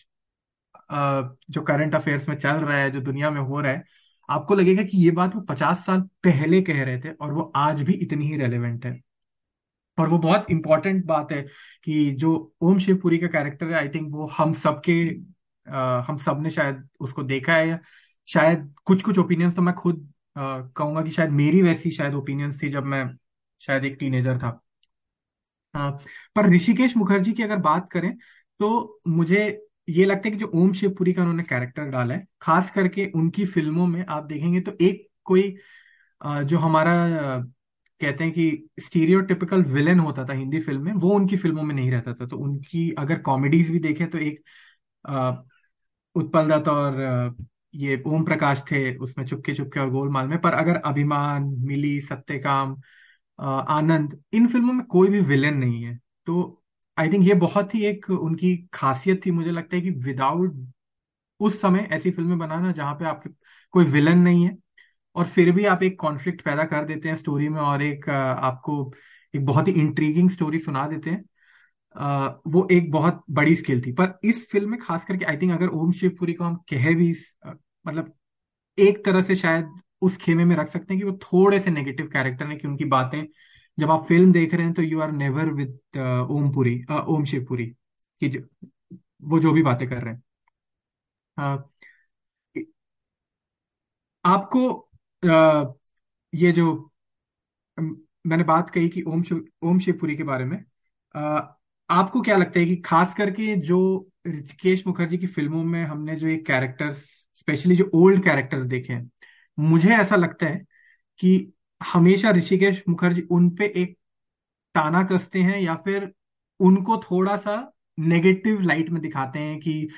जो करंट अफेयर्स में चल रहा है, जो दुनिया में हो रहा है, आपको लगेगा कि ये बात वो पचास साल पहले कह रहे थे और वो आज भी इतनी ही रेलिवेंट है। और वो बहुत इंपॉर्टेंट बात है कि जो ओम शिवपुरी का कैरेक्टर है आई थिंक वो हम सबके हम सबने शायद उसको देखा है शायद कुछ कुछ ओपिनियंस तो मैं खुद कहूँगा कि शायद मेरी वैसी शायद ओपिनियंस थी जब मैं शायद एक टीनेजर था। हाँ पर ऋषिकेश मुखर्जी की अगर बात करें तो मुझे ये लगता है कि जो ओम शिवपुरी का उन्होंने कैरेक्टर डाला है खास करके उनकी फ़िल्मों में आप देखेंगे तो एक कोई अ, जो हमारा कहते हैं कि स्टीरियोटिपिकल विलेन होता था हिंदी फ़िल्म में वो उनकी फ़िल्मों में नहीं रहता था। तो उनकी अगर कॉमेडीज भी देखें तो एक उत्पल दत्त और ये ओम प्रकाश थे उसमें चुपके चुपके और गोलमाल में पर अगर अभिमान मिली सत्यकाम आनंद। इन फ़िल्मों में कोई भी विलेन नहीं है। तो आई थिंक ये बहुत ही एक उनकी खासियत थी। मुझे लगता है कि विदाउट उस समय ऐसी फ़िल्में बनाना जहाँ पे आपके कोई विलन नहीं है और फिर भी आप एक कॉन्फ्लिक्ट पैदा कर देते हैं स्टोरी में और एक आपको एक बहुत ही इंट्रीगिंग स्टोरी सुना देते हैं। अ, वो एक बहुत बड़ी स्किल थी। पर इस फ़िल्म में खास करके आई थिंक अगर ओम शिवपुरी को हम कह भी मतलब एक तरह से शायद उस खेमे में रख सकते हैं कि वो थोड़े से नेगेटिव कैरेक्टर हैं कि उनकी बातें जब आप फ़िल्म देख रहे हैं तो you are never with Om Puri Om Shivpuri कि जो, वो जो भी बातें कर रहे हैं। अ, आपको अ, ये जो मैंने बात कही कि ओम शिव ओम शिवपुरी के बारे में अ, आपको क्या लगता है कि खास करके जो ऋषिकेश मुखर्जी की फ़िल्मों में हमने जो ये कैरेक्टर्स स्पेशली जो ओल्ड कैरेक्टर्स देखे हैं मुझे ऐसा लगता है कि हमेशा ऋषिकेश मुखर्जी उन पे एक ताना कसते हैं या फिर उनको थोड़ा सा नेगेटिव लाइट में दिखाते हैं कि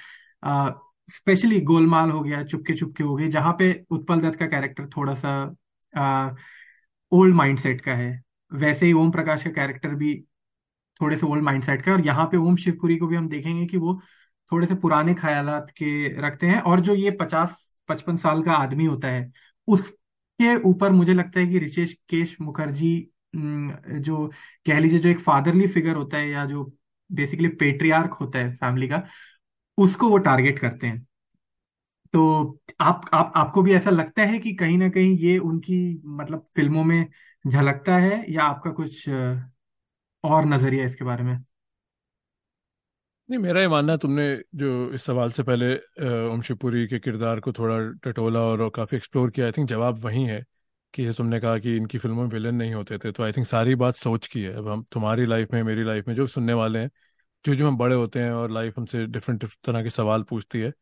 स्पेशली गोलमाल हो गया चुपके चुपके हो गए, जहाँ पे उत्पल दत्त का कैरेक्टर थोड़ा सा ओल्ड माइंडसेट का है। वैसे ही ओम प्रकाश का कैरेक्टर भी थोड़े से ओल्ड माइंडसेट का है और यहाँ पे ओम शिवपुरी को भी हम देखेंगे कि वो थोड़े से पुराने ख्याल के रखते हैं और जो ये पचास पचपन साल का आदमी होता है। उसके ऊपर मुझे लगता है कि ऋषिकेश केश मुखर्जी जो कह लीजिए जो एक फादरली फिगर होता है या जो बेसिकली पेट्रियार्क होता है फैमिली का, उसको वो टारगेट करते हैं। तो आप आप, आपको भी ऐसा लगता है कि कहीं ना कहीं ये उनकी मतलब फ़िल्मों में झलकता है या आपका कुछ, और नज़रिया इसके बारे में? नहीं, मेरा ये मानना तुमने जो इस सवाल से पहले ओम शिवपुरी के किरदार को थोड़ा टटोला और काफ़ी एक्सप्लोर किया आई थिंक जवाब वही है कि तुमने कहा कि इनकी फ़िल्मों में विलन नहीं होते थे तो आई थिंक सारी बात सोच की है। अब हम, तुम्हारी लाइफ में, मेरी लाइफ में जो सुनने वाले हैं, जो जो हम बड़े होते हैं और लाइफ हमसे डिफरेंट तरह के सवाल पूछती है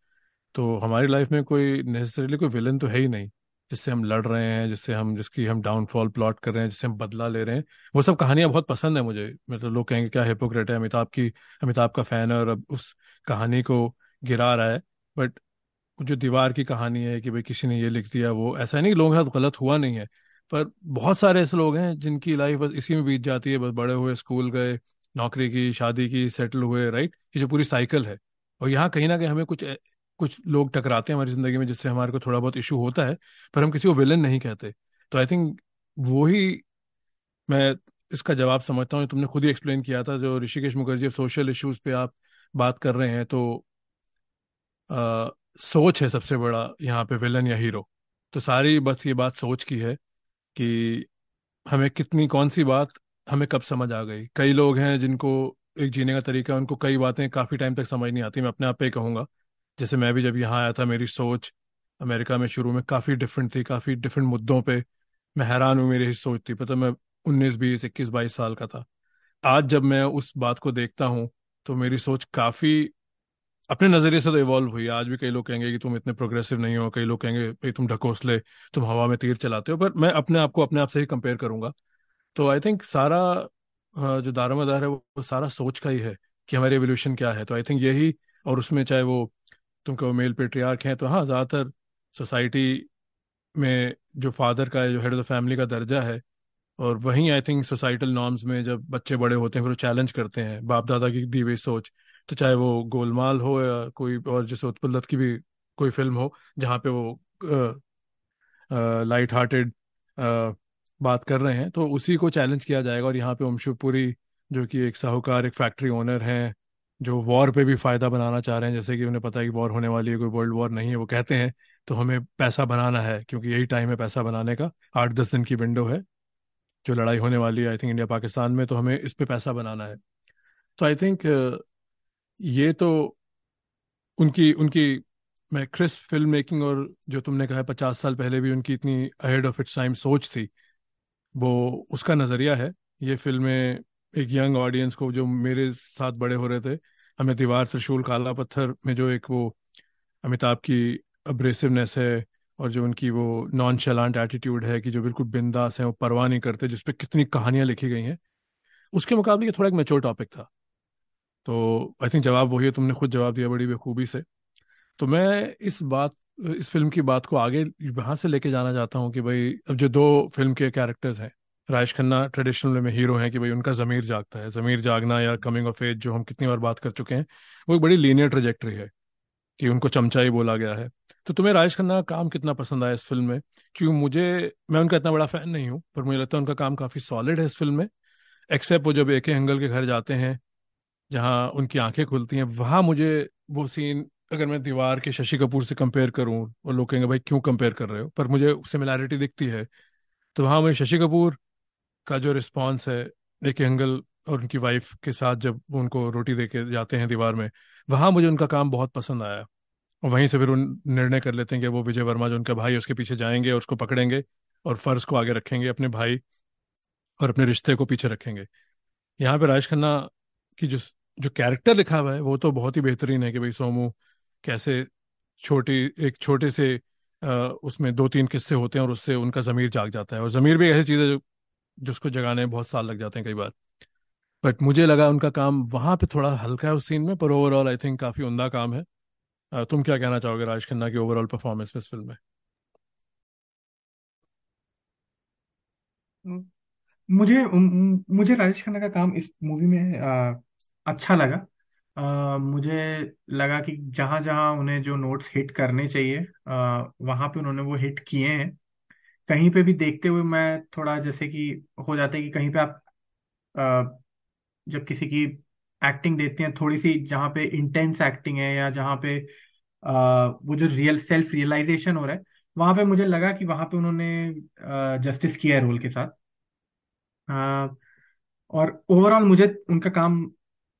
तो हमारी लाइफ में कोई नेसेसरीली कोई विलन तो है ही नहीं। जिससे हम लड़ रहे हैं, जिससे हम, जिसकी हम डाउनफॉल प्लॉट कर रहे हैं, जिससे हम बदला ले रहे हैं। वो सब कहानियाँ बहुत पसंद है मुझे। मतलब लोग कहेंगे, क्या हिपोक्रेट है? अमिताभ की, अमिताभ का फ़ैन है और अब उस कहानी को गिरा रहा है। बट जो दीवार की कहानी है कि भाई किसी ने ये लिख दिया, वो ऐसा नहीं लोगों के साथ गलत हुआ नहीं है। पर बहुत सारे ऐसे लोग हैं जिनकी लाइफ बस इसी में बीत जाती है। बस बड़े हुए स्कूल गए, नौकरी की, शादी की सेटल हुए राइट ये जो पूरी साइकिल है। और यहाँ कहीं ना कहीं हमें कुछ कुछ लोग टकराते हैं हमारी ज़िंदगी में जिससे हमारे को थोड़ा बहुत इशू होता है पर हम किसी को विलन नहीं कहते। तो आई थिंक वो ही मैं इसका जवाब समझता हूँ तुमने खुद ही एक्सप्लेन किया था जो ऋषिकेश मुखर्जी सोशल इश्यूज़ पे आप बात कर रहे हैं तो आ, सोच है सबसे बड़ा यहाँ पे विलन या हीरो तो सारी बस ये बात सोच की है कि हमें कितनी कौन सी बात हमें कब समझ आ गई? कई लोग हैं जिनको एक जीने का तरीका उनको कई बातें काफ़ी टाइम तक समझ नहीं आती मैं अपने आप पे कहूँगा। जैसे मैं भी जब यहाँ आया था, मेरी सोच अमेरिका में शुरू में काफ़ी डिफरेंट थी, काफ़ी डिफरेंट मुद्दों पे मैं हैरान हूँ मेरी सोच थी। पता मैं उन्नीस, बीस, इक्कीस, बाईस साल का था। आज जब मैं उस बात को देखता हूँ तो मेरी सोच काफ़ी अपने नज़रिए से तो इवॉल्व हुई। आज भी कई लोग कहेंगे कि तुम इतने प्रोग्रेसिव नहीं हो, कई लोग कहेंगे, भाई, तुम ढकोसले, तुम हवा में तीर चलाते हो। पर मैं अपने आप को अपने आप से ही कंपेयर करूँगा। तो आई थिंक सारा जो दारोमदार है, वो सारा सोच का ही है कि हमारी एवोल्यूशन क्या है। तो आई थिंक यही, और उसमें चाहे वो तुम कहो मेल पेट्रियार्क हैं तो हाँ ज़्यादातर सोसाइटी में जो फादर का जो हेड ऑफ़ द फैमिली का दर्जा है, और वहीं आई थिंक सोसाइटल नॉर्म्स में जब बच्चे बड़े होते हैं, फिर चैलेंज करते हैं बाप दादा की दी हुई सोच तो चाहे वो गोलमाल हो या कोई और, जैसे उत्पल दत्त की भी कोई फ़िल्म हो, जहाँ पे वो लाइट हार्टेड बात कर रहे हैं तो उसी को चैलेंज किया जाएगा, और यहाँ पे ओम शिवपुरी जो कि एक साहूकार, एक फैक्ट्री ओनर हैं जो वॉर पे भी फ़ायदा बनाना चाह रहे हैं, जैसे कि उन्हें पता है कि वॉर होने वाली है, कोई वर्ल्ड वॉर नहीं है, वो कहते हैं तो हमें पैसा बनाना है, क्योंकि यही टाइम है पैसा बनाने का। आठ दस दिन की विंडो है, जो लड़ाई होने वाली है आई थिंक इंडिया पाकिस्तान में तो हमें इस पर पैसा बनाना है। तो आई थिंक ये तो उनकी उनकी, मैं क्रिस्प फ़िल्म मेकिंग और जो तुमने कहा पचास साल पहले भी उनकी इतनी अहेड ऑफ़ इट्स टाइम सोच थी, वो उसका नज़रिया है। ये फ़िल्में एक यंग ऑडियंस को, जो मेरे साथ बड़े हो रहे थे, हमें दीवार त्रिशूल काला पत्थर में जो एक वो अमिताभ की अब्रेसिवनेस है और जो उनकी वो नॉन चलांट एटीट्यूड है कि जो बिल्कुल बिंदास है, वो परवाह नहीं करते जिसपे कितनी कहानियाँ लिखी गई हैं। उसके मुकाबले ये थोड़ा एक मेच्योर टॉपिक था। तो आई थिंक जवाब वही है, तुमने खुद जवाब दिया बड़ी बेखूबी से। तो मैं इस बात, इस फ़िल्म की बात को आगे वहाँ से लेके जाना चाहता हूँ कि भाई, अब जो दो फ़िल्म के कैरेक्टर्स हैं राजेश खन्ना ट्रेडिशनल में हीरो हैं कि भाई उनका जमीर जागता है। जमीर जागना या कमिंग ऑफ़ एज जो हम कितनी बार बात कर चुके हैं, वो एक बड़ी लीनियर ट्रेजेक्ट्री है कि उनको चमचाई बोला गया है। तो तुम्हें राजेश खन्ना का काम कितना पसंद आया इस फ़िल्म में? क्योंकि मुझे, मैं उनका इतना बड़ा फ़ैन नहीं हूँ, पर मुझे लगता है उनका काम काफ़ी सॉलिड है इस फ़िल्म में। एक्सेप्ट वो जब ए के हंगल के घर जाते हैं, जहाँ उनकी आँखें खुलती हैं, वहाँ मुझे वो सीन अगर मैं दीवार के शशि कपूर से कंपेयर करूँ और लोग कहेंगे, भाई क्यों कंपेयर कर रहे हो? पर मुझे सिमिलैरिटी दिखती है। तो वहाँ मुझे शशि कपूर का जो रिस्पॉन्स है ए के हंगल और उनकी वाइफ के साथ जब उनको रोटी दे के जाते हैं दीवार में वहाँ मुझे उनका काम बहुत पसंद आया। और वहीं से फिर उन निर्णय कर लेते हैं कि वो विजय वर्मा जो उनका भाई उसके पीछे जाएँगे और उसको पकड़ेंगे और फ़र्ज़ को आगे रखेंगे अपने भाई और अपने रिश्ते को पीछे रखेंगे। यहाँ पे राज खन्ना की जो जो कैरेक्टर लिखा हुआ है वो तो बहुत ही बेहतरीन है कि भाई सोमू कैसे छोटी एक छोटे से आ, उसमें दो तीन किस्से होते हैं और उससे उनका जमीर जाग जाता है। और जमीर भी ऐसी चीज़ है जो जिसको जगाने में बहुत साल लग जाते हैं कई बार। बट मुझे लगा उनका काम वहाँ पे थोड़ा हल्का है उस सीन में पर ओवरऑल आई थिंक काफ़ी उमदा काम है। तुम क्या कहना चाहोगे राज खन्ना की ओवरऑल परफॉर्मेंस में इस फ़िल्म में? मुझे मुझे राजेश खन्ना का काम इस मूवी में आ, अच्छा लगा। आ, मुझे लगा कि जहाँ जहाँ उन्हें जो नोट्स हिट करने चाहिए आ, वहाँ पे उन्होंने वो हिट किए हैं। कहीं पे भी देखते हुए मैं थोड़ा जैसे कि हो जाता है कि कहीं पे आप आ, जब किसी की एक्टिंग देखते हैं थोड़ी सी जहाँ पे इंटेंस एक्टिंग है या जहाँ पे वो जो रियल सेल्फ रियलाइजेशन हो रहा है वहाँ पे मुझे लगा कि वहाँ पे उन्होंने जस्टिस किया है रोल के साथ। और ओवरऑल मुझे उनका काम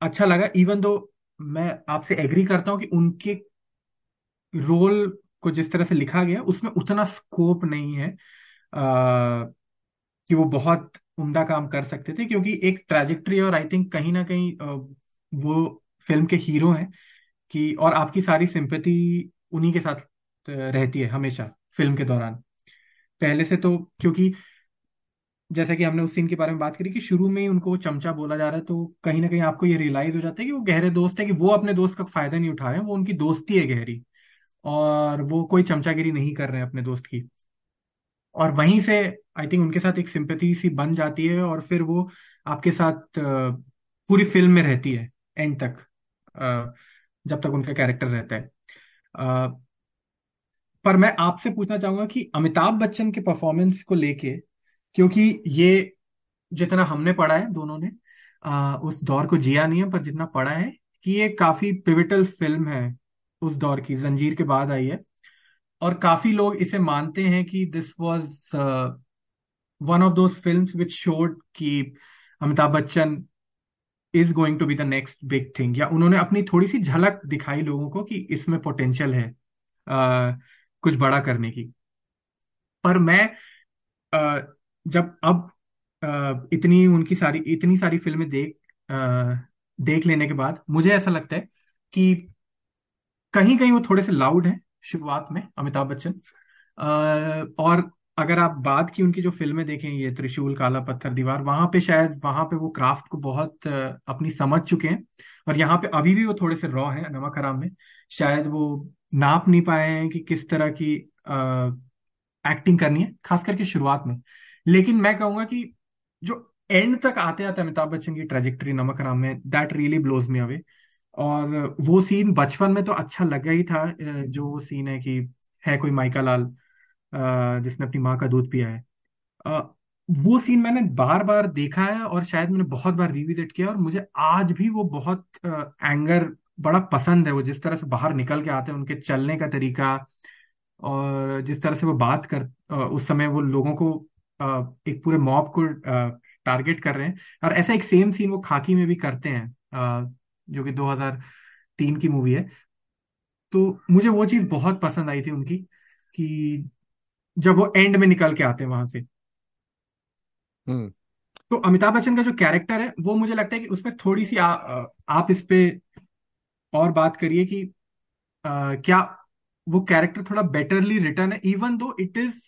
अच्छा लगा इवन दो मैं आपसे एग्री करता हूँ कि उनके रोल को जिस तरह से लिखा गया उसमें उतना स्कोप नहीं है आ, कि वो बहुत उम्दा काम कर सकते थे क्योंकि एक ट्रेजेक्ट्री और आई थिंक कहीं ना कहीं वो फ़िल्म के हीरो हैं कि और आपकी सारी सिंपैथी उन्हीं के साथ रहती है हमेशा फ़िल्म के दौरान। पहले से तो क्योंकि जैसे कि हमने उस सीन के बारे में बात करी कि शुरू में ही उनको चमचा बोला जा रहा है तो कहीं ना कहीं आपको ये रियलाइज़ हो जाता है कि वो गहरे दोस्त है कि वो अपने दोस्त का फ़ायदा नहीं उठा रहे हैं वो उनकी दोस्ती है गहरी। और वो कोई चमचागिरी नहीं कर रहे हैं अपने दोस्त की। और वहीं से आई थिंक उनके साथ एक सिंपथी सी बन जाती है और फिर वो आपके साथ पूरी फ़िल्म में रहती है एंड तक जब तक उनका कैरेक्टर रहता है। पर मैं आपसे पूछना चाहूँगा कि अमिताभ बच्चन के परफॉर्मेंस को लेके, क्योंकि ये जितना हमने पढ़ा है दोनों ने उस दौर को जिया नहीं है, पर जितना पढ़ा है कि ये काफ़ी पिविटल फ़िल्म है। उस दौर की जंजीर के बाद आई है। और काफ़ी लोग इसे मानते हैं कि this was one of those films which showed कि Amitabh Bachchan is going to be the next big thing या उन्होंने अपनी थोड़ी सी झलक दिखाई लोगों को कि इसमें पोटेंशियल है uh, कुछ बड़ा करने की। पर मैं uh, जब अब uh, इतनी उनकी सारी इतनी सारी फ़िल्में देख देख लेने के बाद मुझे ऐसा लगता है कि कहीं कहीं वो थोड़े से लाउड है शुरुआत में अमिताभ बच्चन। और अगर आप बात की उनकी जो फ़िल्में देखें ये त्रिशूल काला पत्थर दीवार वहाँ पे शायद वहाँ पे वो क्राफ्ट को बहुत अपनी समझ चुके हैं। और यहाँ पे अभी भी वो थोड़े से रॉ हैं नमक हराम में। शायद वो नाप नहीं पाए हैं कि किस तरह की आ, एक्टिंग करनी है खास करके शुरुआत में। लेकिन मैं कहूँगा कि जो एंड तक आते आते अमिताभ बच्चन की ट्रेजेक्टरी नमक हराम में that really blows me away और वो सीन बचपन में तो अच्छा लगा ही था जो वो सीन है कि है कोई माइका लाल जिसने अपनी माँ का दूध पिया है। वो सीन मैंने बार बार देखा है और शायद मैंने बहुत बार रिविजिट किया और मुझे आज भी वो बहुत एंगर बड़ा पसंद है। वो जिस तरह से बाहर निकल के आते हैं, उनके चलने का तरीका और जिस तरह से वो बात कर उस समय वो लोगों को एक पूरे मॉब को टारगेट कर रहे हैं। और ऐसा एक सेम सीन वो खाकी में भी करते हैं। जो कि 2003 की मूवी है। तो मुझे वो चीज़ बहुत पसंद आई थी उनकी कि जब वो एंड में निकल के आते हैं वहाँ से। हम्म। तो अमिताभ बच्चन का जो कैरेक्टर है वो मुझे लगता है कि उसमें थोड़ी सी आ, आप इस पे और बात करिए कि आ, क्या वो कैरेक्टर थोड़ा बेटरली रिटर्न है even though it is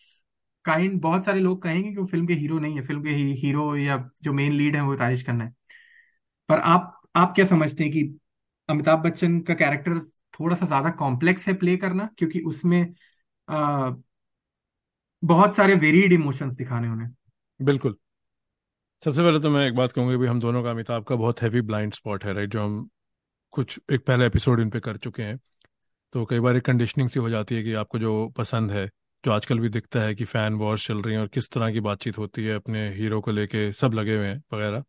kind बहुत सारे लोग कहेंगे कि वो फ़िल्म के हीरो नहीं है फ़िल्म के ही, हीरो या जो मेन लीड है वो राजेश खन्ना है। पर आप आप क्या समझते हैं कि अमिताभ बच्चन का कैरेक्टर थोड़ा सा ज़्यादा कॉम्प्लेक्स है प्ले करना? क्योंकि उसमें आ, बहुत सारे वेरिड इमोशंस दिखाने उन्हें। बिल्कुल। सबसे पहले तो मैं एक बात कहूँगी भी हम दोनों का अमिताभ का बहुत हैवी ब्लाइंड स्पॉट है राइट जो हम कुछ एक पहले एपिसोड इन पे कर चुके हैं। तो कई बार एक कंडीशनिंग सी हो जाती है कि आपको जो पसंद है जो आजकल भी दिखता है कि फ़ैन वॉर्स चल रही हैं और किस तरह की बातचीत होती है अपने हीरो को लेके सब लगे हुए हैं वगैरह।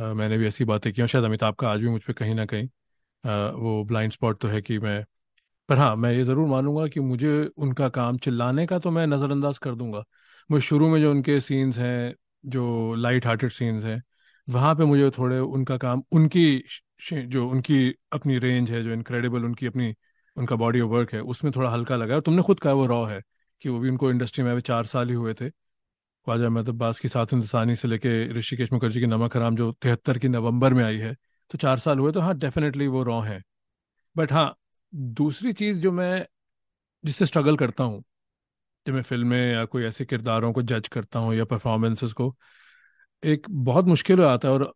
मैंने भी ऐसी बातें की और शायद अमिताभ का आज भी मुझ पर कहीं ना कहीं वो ब्लाइंड स्पॉट तो है कि मैं, पर हाँ मैं ये ज़रूर मानूँगा कि मुझे उनका काम चिल्लाने का तो मैं नज़रअंदाज कर दूँगा। मुझे शुरू में जो उनके सीन्स हैं, जो लाइट हार्टेड सीन्स हैं, वहाँ पे मुझे थोड़े उनका काम, उनकी जो उनकी अपनी रेंज है, जो इनक्रेडिबल उनकी अपनी, उनका बॉडी ऑफ़ वर्क है, उसमें थोड़ा हल्का लगा और तुमने खुद कहा वो रॉ है, कि वो भी उनको इंडस्ट्री में अभी चार साल ही हुए थे। ख्वाजा मतलब बास की साथ हिंदुस्तानी से लेके ऋषिकेश मुखर्जी की नमक हराम जो तिहत्तर की नवंबर में आई है तो चार साल हुए तो हाँ डेफिनेटली वो रॉ है। बट हाँ दूसरी चीज़ जो मैं जिससे स्ट्रगल करता हूँ, जब मैं फ़िल्में या कोई ऐसे किरदारों को जज करता हूँ या परफॉर्मेंसेस को, एक बहुत मुश्किल हो आता है और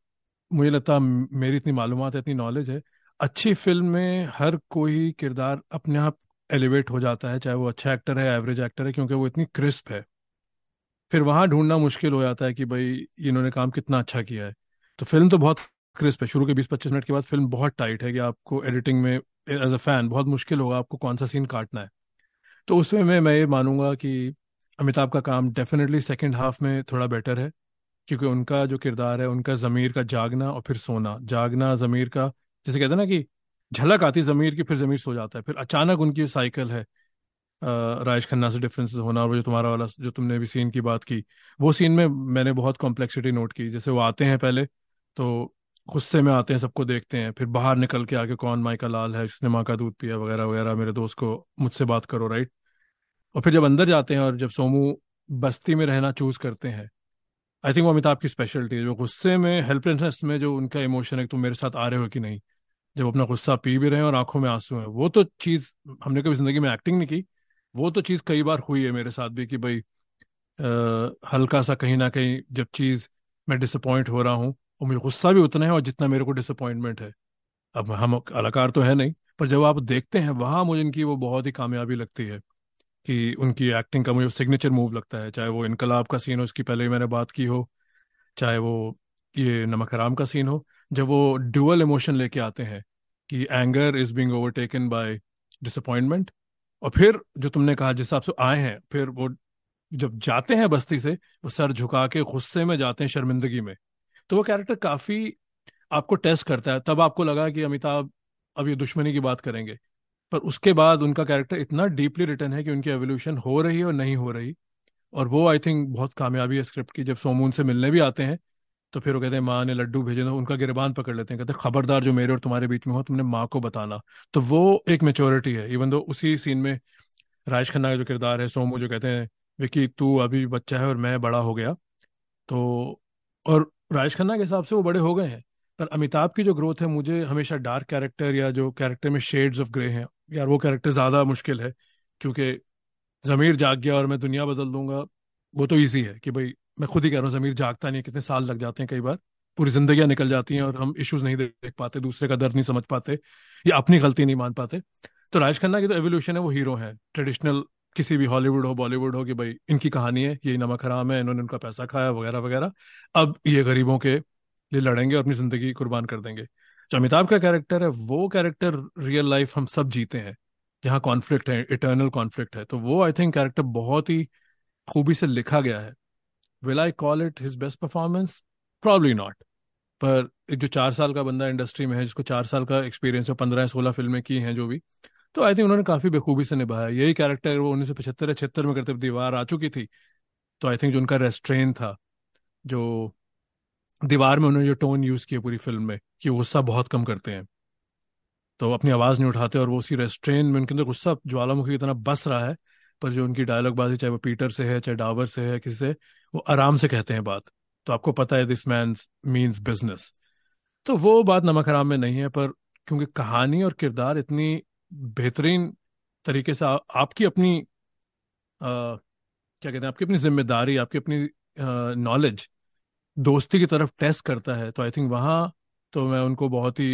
मुझे लगता है मेरी इतनी मालूम है, इतनी नॉलेज है, अच्छी फ़िल्म में हर कोई किरदार अपने आप एलिवेट हो जाता है, चाहे वो अच्छा एक्टर है एवरेज एक्टर है, क्योंकि वो इतनी क्रिस्प है। फिर वहाँ ढूंढना मुश्किल हो जाता है कि भाई इन्होंने काम कितना अच्छा किया है। तो फ़िल्म तो बहुत क्रिस्प है। शुरू के 20-25 मिनट के बाद फ़िल्म बहुत टाइट है कि आपको एडिटिंग में, एज अ फ़ैन, बहुत मुश्किल होगा आपको कौन सा सीन काटना है। तो उसमें मैं मैं ये मानूँगा कि अमिताभ का काम डेफिनेटली सेकेंड हाफ़ में थोड़ा बेटर है, क्योंकि उनका जो किरदार है, उनका ज़मीर का जागना और फिर सोना। जागना ज़मीर का, जैसे कहते हैं ना कि झलक आती, ज़मीर की फिर ज़मीर सो जाता है। फिर अचानक उनकी साइकिल है राजेश खन्ना से डिफरेंसेस होना और वो जो तुम्हारा वाला, जो तुमने भी सीन की बात की, वो सीन में मैंने बहुत कॉम्प्लेक्सिटी नोट की। जैसे वो आते हैं पहले तो गुस्से में आते हैं, सबको देखते हैं, फिर बाहर निकल के आके कौन माई का लाल है जिसने माँ का दूध पिया वगैरह वगैरह, मेरे दोस्त को मुझसे बात करो राइट और फिर जब अंदर जाते हैं और जब सोमू बस्ती में रहना चूज़ करते हैं आई थिंक वो अमिताभ की स्पेशलिटी है। जो गुस्से में हेल्पलेसनेस में जो उनका इमोशन है तुम मेरे साथ आ रहे हो कि नहीं, जब अपना गुस्सा पी भी रहे हैं और आँखों में आँसू हैं, वो तो चीज़ हमने कभी ज़िंदगी में एक्टिंग नहीं की वो तो चीज़ कई बार हुई है मेरे साथ भी कि भाई आ, हल्का सा कहीं ना कहीं जब चीज़ मैं डिसअपॉइंट हो रहा हूँ और मुझे गुस्सा भी उतना है और जितना मेरे को डिसअपॉइंटमेंट है। अब हम कलाकार तो है नहीं पर जब आप देखते हैं वहाँ मुझे इनकी वो बहुत ही कामयाबी लगती है कि उनकी एक्टिंग का मुझे सिग्नेचर मूव लगता है। चाहे वो इनकलाब का सीन हो उसकी पहले मैंने बात की हो चाहे वो ये नमक हराम का सीन हो जब वो ड्यूअल इमोशन लेके आते हैं कि anger is being overtaken by disappointment और फिर जो तुमने कहा, जिस हिसाब से आए हैं, फिर वो जब जाते हैं बस्ती से, वो सर झुका के गुस्से में जाते हैं शर्मिंदगी में। तो वो कैरेक्टर काफ़ी आपको टेस्ट करता है। तब आपको लगा कि अमिताभ अब ये दुश्मनी की बात करेंगे। पर उसके बाद उनका कैरेक्टर इतना डीपली रिटर्न है कि उनकी एवोल्यूशन हो रही है और नहीं हो रही। और वो, आई थिंक, बहुत कामयाबी है स्क्रिप्ट की, जब सोमून से मिलने भी आते हैं तो फिर वो कहते हैं, माँ ने लड्डू भेजे तो उनका गिरबान पकड़ लेते हैं। कहते हैं, खबरदार जो मेरे और तुम्हारे बीच में हो, तुमने माँ को बताना। तो वो एक मेच्योरिटी है। इवन दो उसी सीन में राज खन्ना का जो किरदार है, सोमू जो कहते हैं विकी तू अभी बच्चा है और मैं बड़ा हो गया। तो और राज खन्ना के हिसाब से वो बड़े हो गए हैं। पर अमिताभ की जो ग्रोथ है, मुझे हमेशा डार्क कैरेक्टर या जो कैरेक्टर में शेड्स ऑफ़ ग्रे हैं, यार वो कैरेक्टर ज़्यादा मुश्किल है, क्योंकि जमीर जाग गया और मैं दुनिया बदल दूँगा, वो तो ईजी है कि भाई मैं खुद ही कह रहा हूँ, जमीर जागता नहीं कितने साल लग जाते हैं कई बार। पूरी जिंदगियाँ निकल जाती हैं और हम इश्यूज़ नहीं देख पाते, दूसरे का दर्द नहीं समझ पाते, या अपनी गलती नहीं मान पाते। तो राज खन्ना की तो एवोल्यूशन है, वो हीरो है। ट्रेडिशनल किसी भी हॉलीवुड हो बॉलीवुड हो कि भाई इनकी कहानी है, ये नमक हराम है, इन्होंने उनका पैसा खाया, वगैरह वगैरह। अब ये गरीबों के लिए लड़ेंगे और अपनी ज़िंदगी कुर्बान कर देंगे। जो अमिताभ का कैरेक्टर है, वो कैरेक्टर रियल लाइफ हम सब जीते हैं, जहाँ कॉन्फ्लिक्ट है इटर्नल कॉन्फ्लिक्ट है। तो वो आई थिंक कैरेक्टर बहुत ही खूबी से लिखा गया है। Will I call it his best performance probably not पर जो चार साल का बंदा इंडस्ट्री में है, जिसको चार साल का एक्सपीरियंस है, पंद्रह, सोलह फ़िल्में की हैं, जो भी तो आई थिंक उन्होंने काफ़ी बेखूबी से निभाया। यही कैरेक्टर वो उन्नीस सौ पचहत्तर या छिहत्तर में करते दीवार आ चुकी थी तो आई थिंक जो उनका रेस्ट्रेन था, जो दीवार में उन्होंने जो टोन यूज़ किया पूरी फ़िल्म में, कि गुस्सा बहुत कम करते हैं। तो अपनी आवाज़ नहीं उठाते और वो उसी रेस्ट्रेन में उनके अंदर गुस्सा ज्वालामुखी तरह बस रहा है। पर जो उनकी डायलॉग बाजी चाहे वो पीटर से है चाहे डावर से है किसी से वो आराम से कहते हैं बात। तो आपको पता है दिस मैन मीन्स बिज़नेस तो वो बात नमक हराम में नहीं है पर क्योंकि कहानी और किरदार इतनी बेहतरीन तरीके से आ, आपकी अपनी आ, क्या कहते हैं आपकी अपनी ज़िम्मेदारी आपकी अपनी नॉलेज दोस्ती की तरफ़ टेस्ट करता है तो आई थिंक वहाँ तो मैं उनको बहुत ही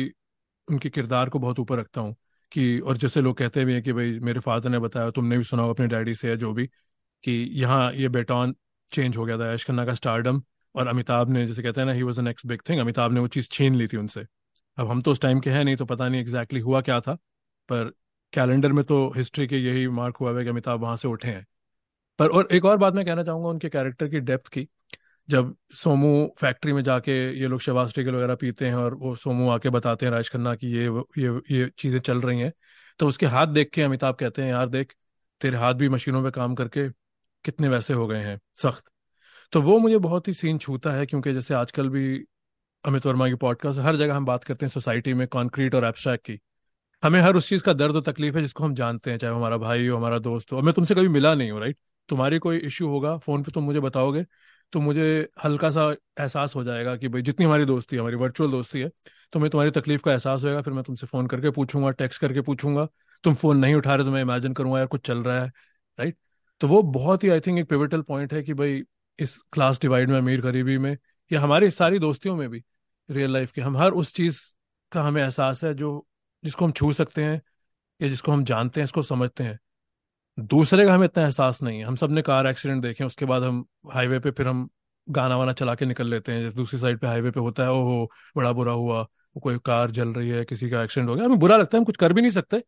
उनके किरदार को बहुत ऊपर रखता हूँ। कि, और जैसे लोग कहते भी हैं कि भाई, मेरे फादर ने बताया, तुमने भी सुना हो अपने डैडी से या जो भी, कि यहाँ ये बेटॉन चेंज हो गया था, ऐश खन्ना का स्टारडम और अमिताभ ने, जैसे कहते हैं ना he was the next big thing Amitabh ने वो चीज़ छीन ली थी उनसे। अब हम तो उस टाइम के हैं नहीं तो पता नहीं एग्जैक्टली exactly हुआ क्या था, पर कैलेंडर में तो हिस्ट्री के यही मार्क हुआ है कि अमिताभ वहाँ से उठे हैं। पर, और एक और बात मैं कहना चाहूँगा उनके कैरेक्टर की डेप्थ की जब सोमू फैक्ट्री में जाके ये लोग शबाज टिकल वगैरह पीते हैं और वो सोमू आके बताते हैं राज खन्ना की ये ये ये चीज़ें चल रही हैं तो उसके हाथ देख के अमिताभ कहते हैं, यार देख, तेरे हाथ भी मशीनों पे काम करके कितने वैसे हो गए हैं, सख्त। तो वो मुझे बहुत ही सीन छूता है, क्योंकि जैसे आजकल भी अमित वर्मा की पॉडकास्ट हर जगह हम बात करते हैं सोसाइटी में कॉन्क्रीट और एब्स्ट्रैक्ट की। हमें हर उस चीज़ का दर्द और तकलीफ़ है जिसको हम जानते हैं, चाहे हमारा भाई हो, हमारा दोस्त हो। मैं तुमसे कभी मिला नहीं हूँ राइट तुम्हारी कोई इश्यू होगा फ़ोन पे तुम मुझे बताओगे तो मुझे हल्का सा एहसास हो जाएगा कि भाई जितनी हमारी दोस्ती है, हमारी वर्चुअल दोस्ती है तो मैं तुम्हारी तकलीफ़ का एहसास होएगा, फिर मैं तुमसे फ़ोन करके पूछूँगा टेक्स्ट करके पूछूँगा, तुम फ़ोन नहीं उठा रहे तो मैं इमेजिन करूँगा यार कुछ चल रहा है राइट तो वो बहुत ही आई थिंक एक पिविटल पॉइंट है कि भाई इस क्लास डिवाइड में, अमीर गरीबी में, या हमारी सारी दोस्तियों में भी रियल लाइफ के, हम हर उस चीज़ का हमें एहसास है जो, जिसको हम छू सकते हैं, या जिसको हम जानते हैं, इसको समझते हैं। दूसरे का हमें इतना एहसास नहीं है। हम सबने कार एक्सीडेंट देखे, उसके बाद हम हाईवे पे फिर हम गाना वाना चला के निकल लेते हैं। जैसे दूसरी साइड पे हाईवे पे होता है, ओहो, बड़ा बुरा हुआ, कोई कार जल रही है, किसी का एक्सीडेंट हो गया। हमें बुरा लगता है, हम कुछ कर भी नहीं सकते,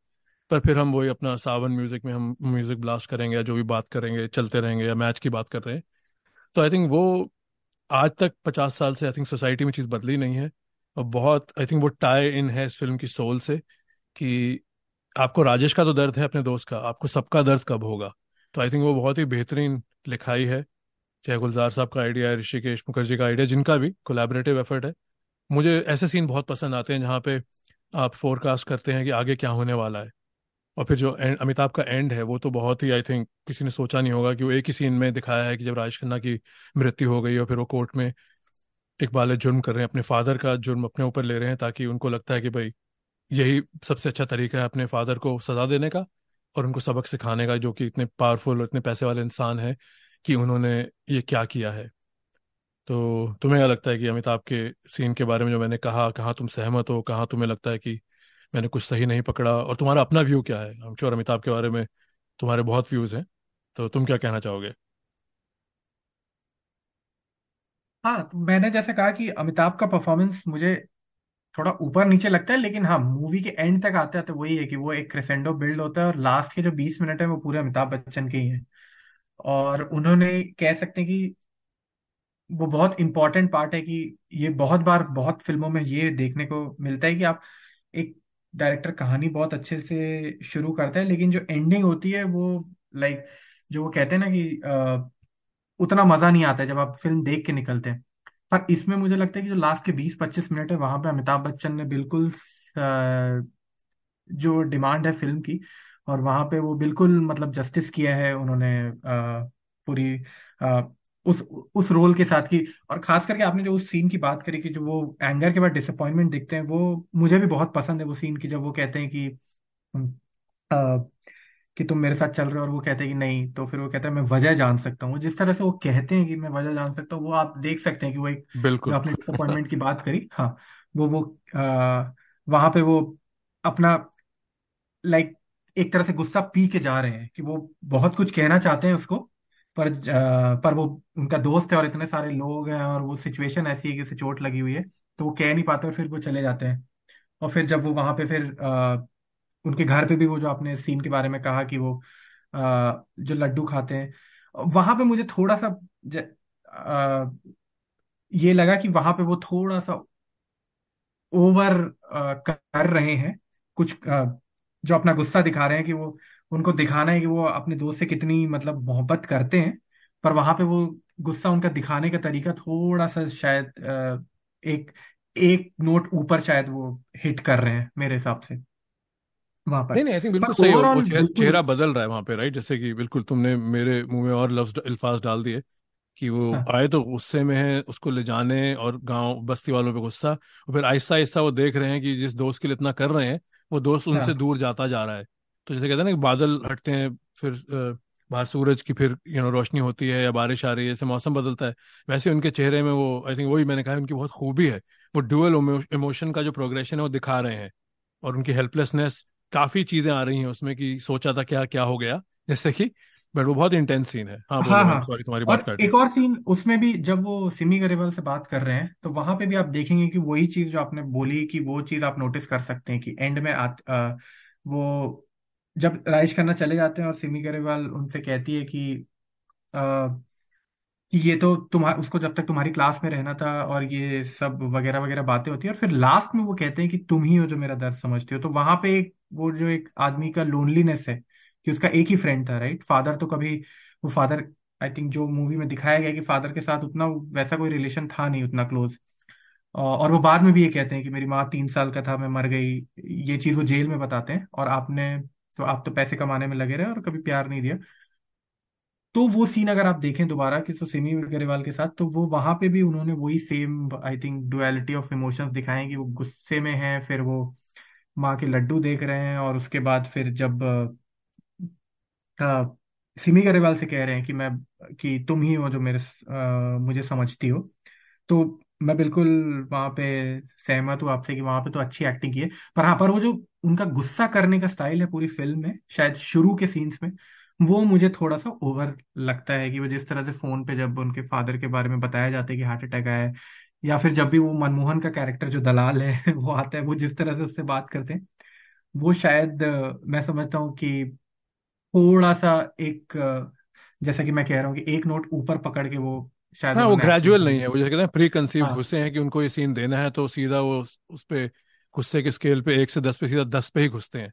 पर फिर हम वही अपना सावन म्यूज़िक में हम म्यूज़िक ब्लास्ट करेंगे या जो भी बात करेंगे, चलते रहेंगे या मैच की बात कर रहे हैं। तो आई थिंक वो आज तक पचास साल से आई थिंक सोसाइटी में चीज़ बदली नहीं है। और बहुत आई थिंक वो टाई इन है इस फ़िल्म की सोल से कि आपको राजेश का तो दर्द है अपने दोस्त का, आपको सबका दर्द कब होगा? तो आई थिंक वो बहुत ही बेहतरीन लिखाई है। चाहे गुलजार साहब का आइडिया है, ऋषिकेश मुखर्जी का आइडिया जिनका भी कोलैबोरेटिव एफर्ट है। मुझे ऐसे सीन बहुत पसंद आते हैं जहाँ पे आप फोरकास्ट करते हैं कि आगे क्या होने वाला है। और फिर जो एंड अमिताभ का एंड है, वो तो बहुत ही आई थिंक किसी ने सोचा नहीं होगा कि वो एक ही सीन में दिखाया है कि जब राजेश खन्ना की मृत्यु हो गई और फिर वो कोर्ट में इकबाल जुर्म कर रहे हैं, अपने फादर का जुर्म अपने ऊपर ले रहे हैं ताकि उनको लगता है कि भाई यही सबसे अच्छा तरीका है अपने फादर को सजा देने का और उनको सबक सिखाने का, जो कि इतने पावरफुल और इतने पैसे वाले इंसान है कि उन्होंने ये क्या किया है। तो तुम्हें क्या लगता है कि अमिताभ के सीन के बारे में जो मैंने कहा, कहाँ तुम सहमत हो, कहाँ तुम्हें लगता है कि मैंने कुछ सही नहीं पकड़ा और तुम्हारा अपना व्यू क्या है? हम श्योर अमिताभ के बारे में तुम्हारे बहुत व्यूज़ हैं। तो तुम क्या कहना चाहोगे? हाँ मैंने जैसे कहा कि अमिताभ का परफॉर्मेंस मुझे थोड़ा ऊपर नीचे लगता है लेकिन हाँ मूवी के एंड तक आते आते वही है कि वो एक क्रेसेंडो बिल्ड होता है और लास्ट के जो बीस मिनट है वो पूरे अमिताभ बच्चन के ही हैं। और उन्होंने कह सकते हैं कि वो बहुत इंपॉर्टेंट पार्ट है कि ये बहुत बार बहुत फ़िल्मों में ये देखने को मिलता है कि आप एक डायरेक्टर कहानी बहुत अच्छे से शुरू करता है लेकिन जो एंडिंग होती है वो लाइक जो वो कहते हैं ना कि आ, उतना मज़ा नहीं आता जब आप फ़िल्म देख के निकलते हैं। पर इसमें मुझे लगता है कि जो लास्ट के बीस पच्चीस मिनट है, वहाँ पे अमिताभ बच्चन ने बिल्कुल जो डिमांड है फ़िल्म की, और वहाँ पे वो बिल्कुल मतलब जस्टिस किया है उन्होंने पूरी उस उस रोल के साथ की। और खास करके आपने जो उस सीन की बात करी कि जो वो एंगर के बाद डिसअपॉइंटमेंट दिखते हैं, वो मुझे भी बहुत पसंद है वो सीन की जब वो कहते हैं कि कि तुम मेरे साथ चल रहे हो और वो कहते हैं कि नहीं तो फिर वो कहते हैं मैं वजह जान सकता हूँ। जिस तरह से वो कहते हैं कि मैं वजह जान सकता हूँ वो आप देख सकते हैं कि वो एक बिल्कुल। आपने <laughs> डिसअपॉइंटमेंट की बात करी हाँ वो वो आ, वहाँ पे वो अपना लाइक एक तरह से गुस्सा पी के जा रहे हैं कि वो बहुत कुछ कहना चाहते हैं उसको पर आ, पर वो उनका दोस्त है और इतने सारे लोग हैं और वो सिचुएशन ऐसी है कि उसे चोट लगी हुई है तो वो कह नहीं पाते और फिर वो चले जाते हैं। और फिर जब वो वहाँ पे फिर आ, उनके घर पे भी वो जो आपने सीन के बारे में कहा कि वो जो लड्डू खाते हैं, वहाँ पे मुझे थोड़ा सा ये लगा कि वहाँ पे वो थोड़ा सा ओवर कर रहे हैं। कुछ जो अपना गुस्सा दिखा रहे हैं कि वो, उनको दिखाना है कि वो अपने दोस्त से कितनी मतलब मोहब्बत करते हैं, पर वहाँ पे वो गुस्सा उनका दिखाने का तरीका थोड़ा सा शायद एक एक नोट ऊपर शायद वो हिट कर रहे हैं मेरे हिसाब से। वहाँ पर। नहीं नहीं आई थिंक बिल्कुल सही हो। वो चेह- चेहरा बदल रहा है वहाँ पे राइट जैसे कि बिल्कुल तुमने मेरे मुँह में और लफ्ज अल्फाज डाल दिए कि वो हाँ। आए तो गुस्से में है उसको ले जाने और गाँव बस्ती वालों पे गुस्सा और फिर आहिस्ता आहिस्ता वो देख रहे हैं कि जिस दोस्त के लिए इतना कर रहे हैं वो दोस्त उनसे हाँ दूर जाता जा रहा है। तो जैसे कहते हैं ना कि बादल हटते हैं फिर बाहर सूरज की फिर यू नो रोशनी होती है या बारिश आ रही है जैसे मौसम बदलता है वैसे उनके चेहरे में वो आई थिंक वही मैंने कहा उनकी बहुत खूबी है। वो ड्यूअल इमोशन का जो प्रोग्रेशन है वो दिखा रहे हैं और उनकी हेल्पलेसनेस काफ़ी चीज़ें आ रही हैं उसमें कि सोचा था क्या क्या हो गया। जैसे कि बट वो बहुत इंटेंस सीन है। हाँ हाँ हाँ। सॉरी तुम्हारी बात और काट एक और सीन उसमें भी जब वो सिमी गरेवाल से बात कर रहे हैं तो वहाँ पे भी आप देखेंगे कि वही चीज़ जो आपने बोली कि वो चीज़ आप नोटिस कर सकते हैं कि एंड में आ, आ, वो जब राजेश खन्ना चले जाते हैं और सिमी गरेवाल उनसे कहती है कि कि ये तो तुम्हारा उसको जब तक तुम्हारी क्लास में रहना था और ये सब वगैरह वगैरह बातें होती है और फिर लास्ट में वो कहते हैं कि तुम ही हो जो मेरा दर्द समझते हो। तो वहाँ पे एक, वो जो एक आदमी का लोनलीनेस है कि उसका एक ही फ्रेंड था राइट फादर तो कभी, वो फादर आई थिंक जो मूवी में दिखाया गया कि फादर के साथ उतना वैसा कोई रिलेशन था नहीं, उतना क्लोज और वो बाद में भी ये कहते हैं कि मेरी माँ तीन साल का था, मैं मर गई। ये चीज़ वो जेल में बताते हैं और आपने तो आप तो पैसे कमाने में लगे रहे और कभी प्यार नहीं दिया। तो वो सीन अगर आप देखें दोबारा कि तो सिमी ग्रेवाल के साथ तो वो वहाँ पे भी उन्होंने वही same I think duality of emotions दिखाए कि वो गुस्से में है फिर वो माँ के लड्डू देख रहे हैं और उसके बाद फिर जब अ, सिमी गरेवाल से कह रहे हैं कि मैं कि तुम ही हो जो मेरे अ, मुझे समझती हो। तो मैं बिल्कुल वहाँ पे सहमत हूँ आपसे कि वहाँ पे तो अच्छी एक्टिंग की है। पर हाँ पर वो जो उनका गुस्सा करने का स्टाइल है पूरी फ़िल्म में शायद शुरू के सीन्स में वो मुझे थोड़ा सा ओवर लगता है कि वो जिस तरह से फ़ोन पे जब उनके फादर के बारे में बताया जाता है कि हार्ट अटैक आया है या फिर जब भी वो मनमोहन का कैरेक्टर जो दलाल है <laughs> वो आता है वो जिस तरह से उससे बात करते हैं वो शायद मैं समझता हूँ कि थोड़ा सा एक जैसा कि मैं कह रहा हूँ कि एक नोट ऊपर पकड़ के वो शायद हाँ वो ग्रेजुअल नहीं है वो जैसे कहते हैं प्री कंसीव घुसे हैं कि उनको ये सीन देना है तो सीधा वो उस, उस पे गुस्से के स्केल पे एक से दस पे सीधा दस पे ही घुसते हैं।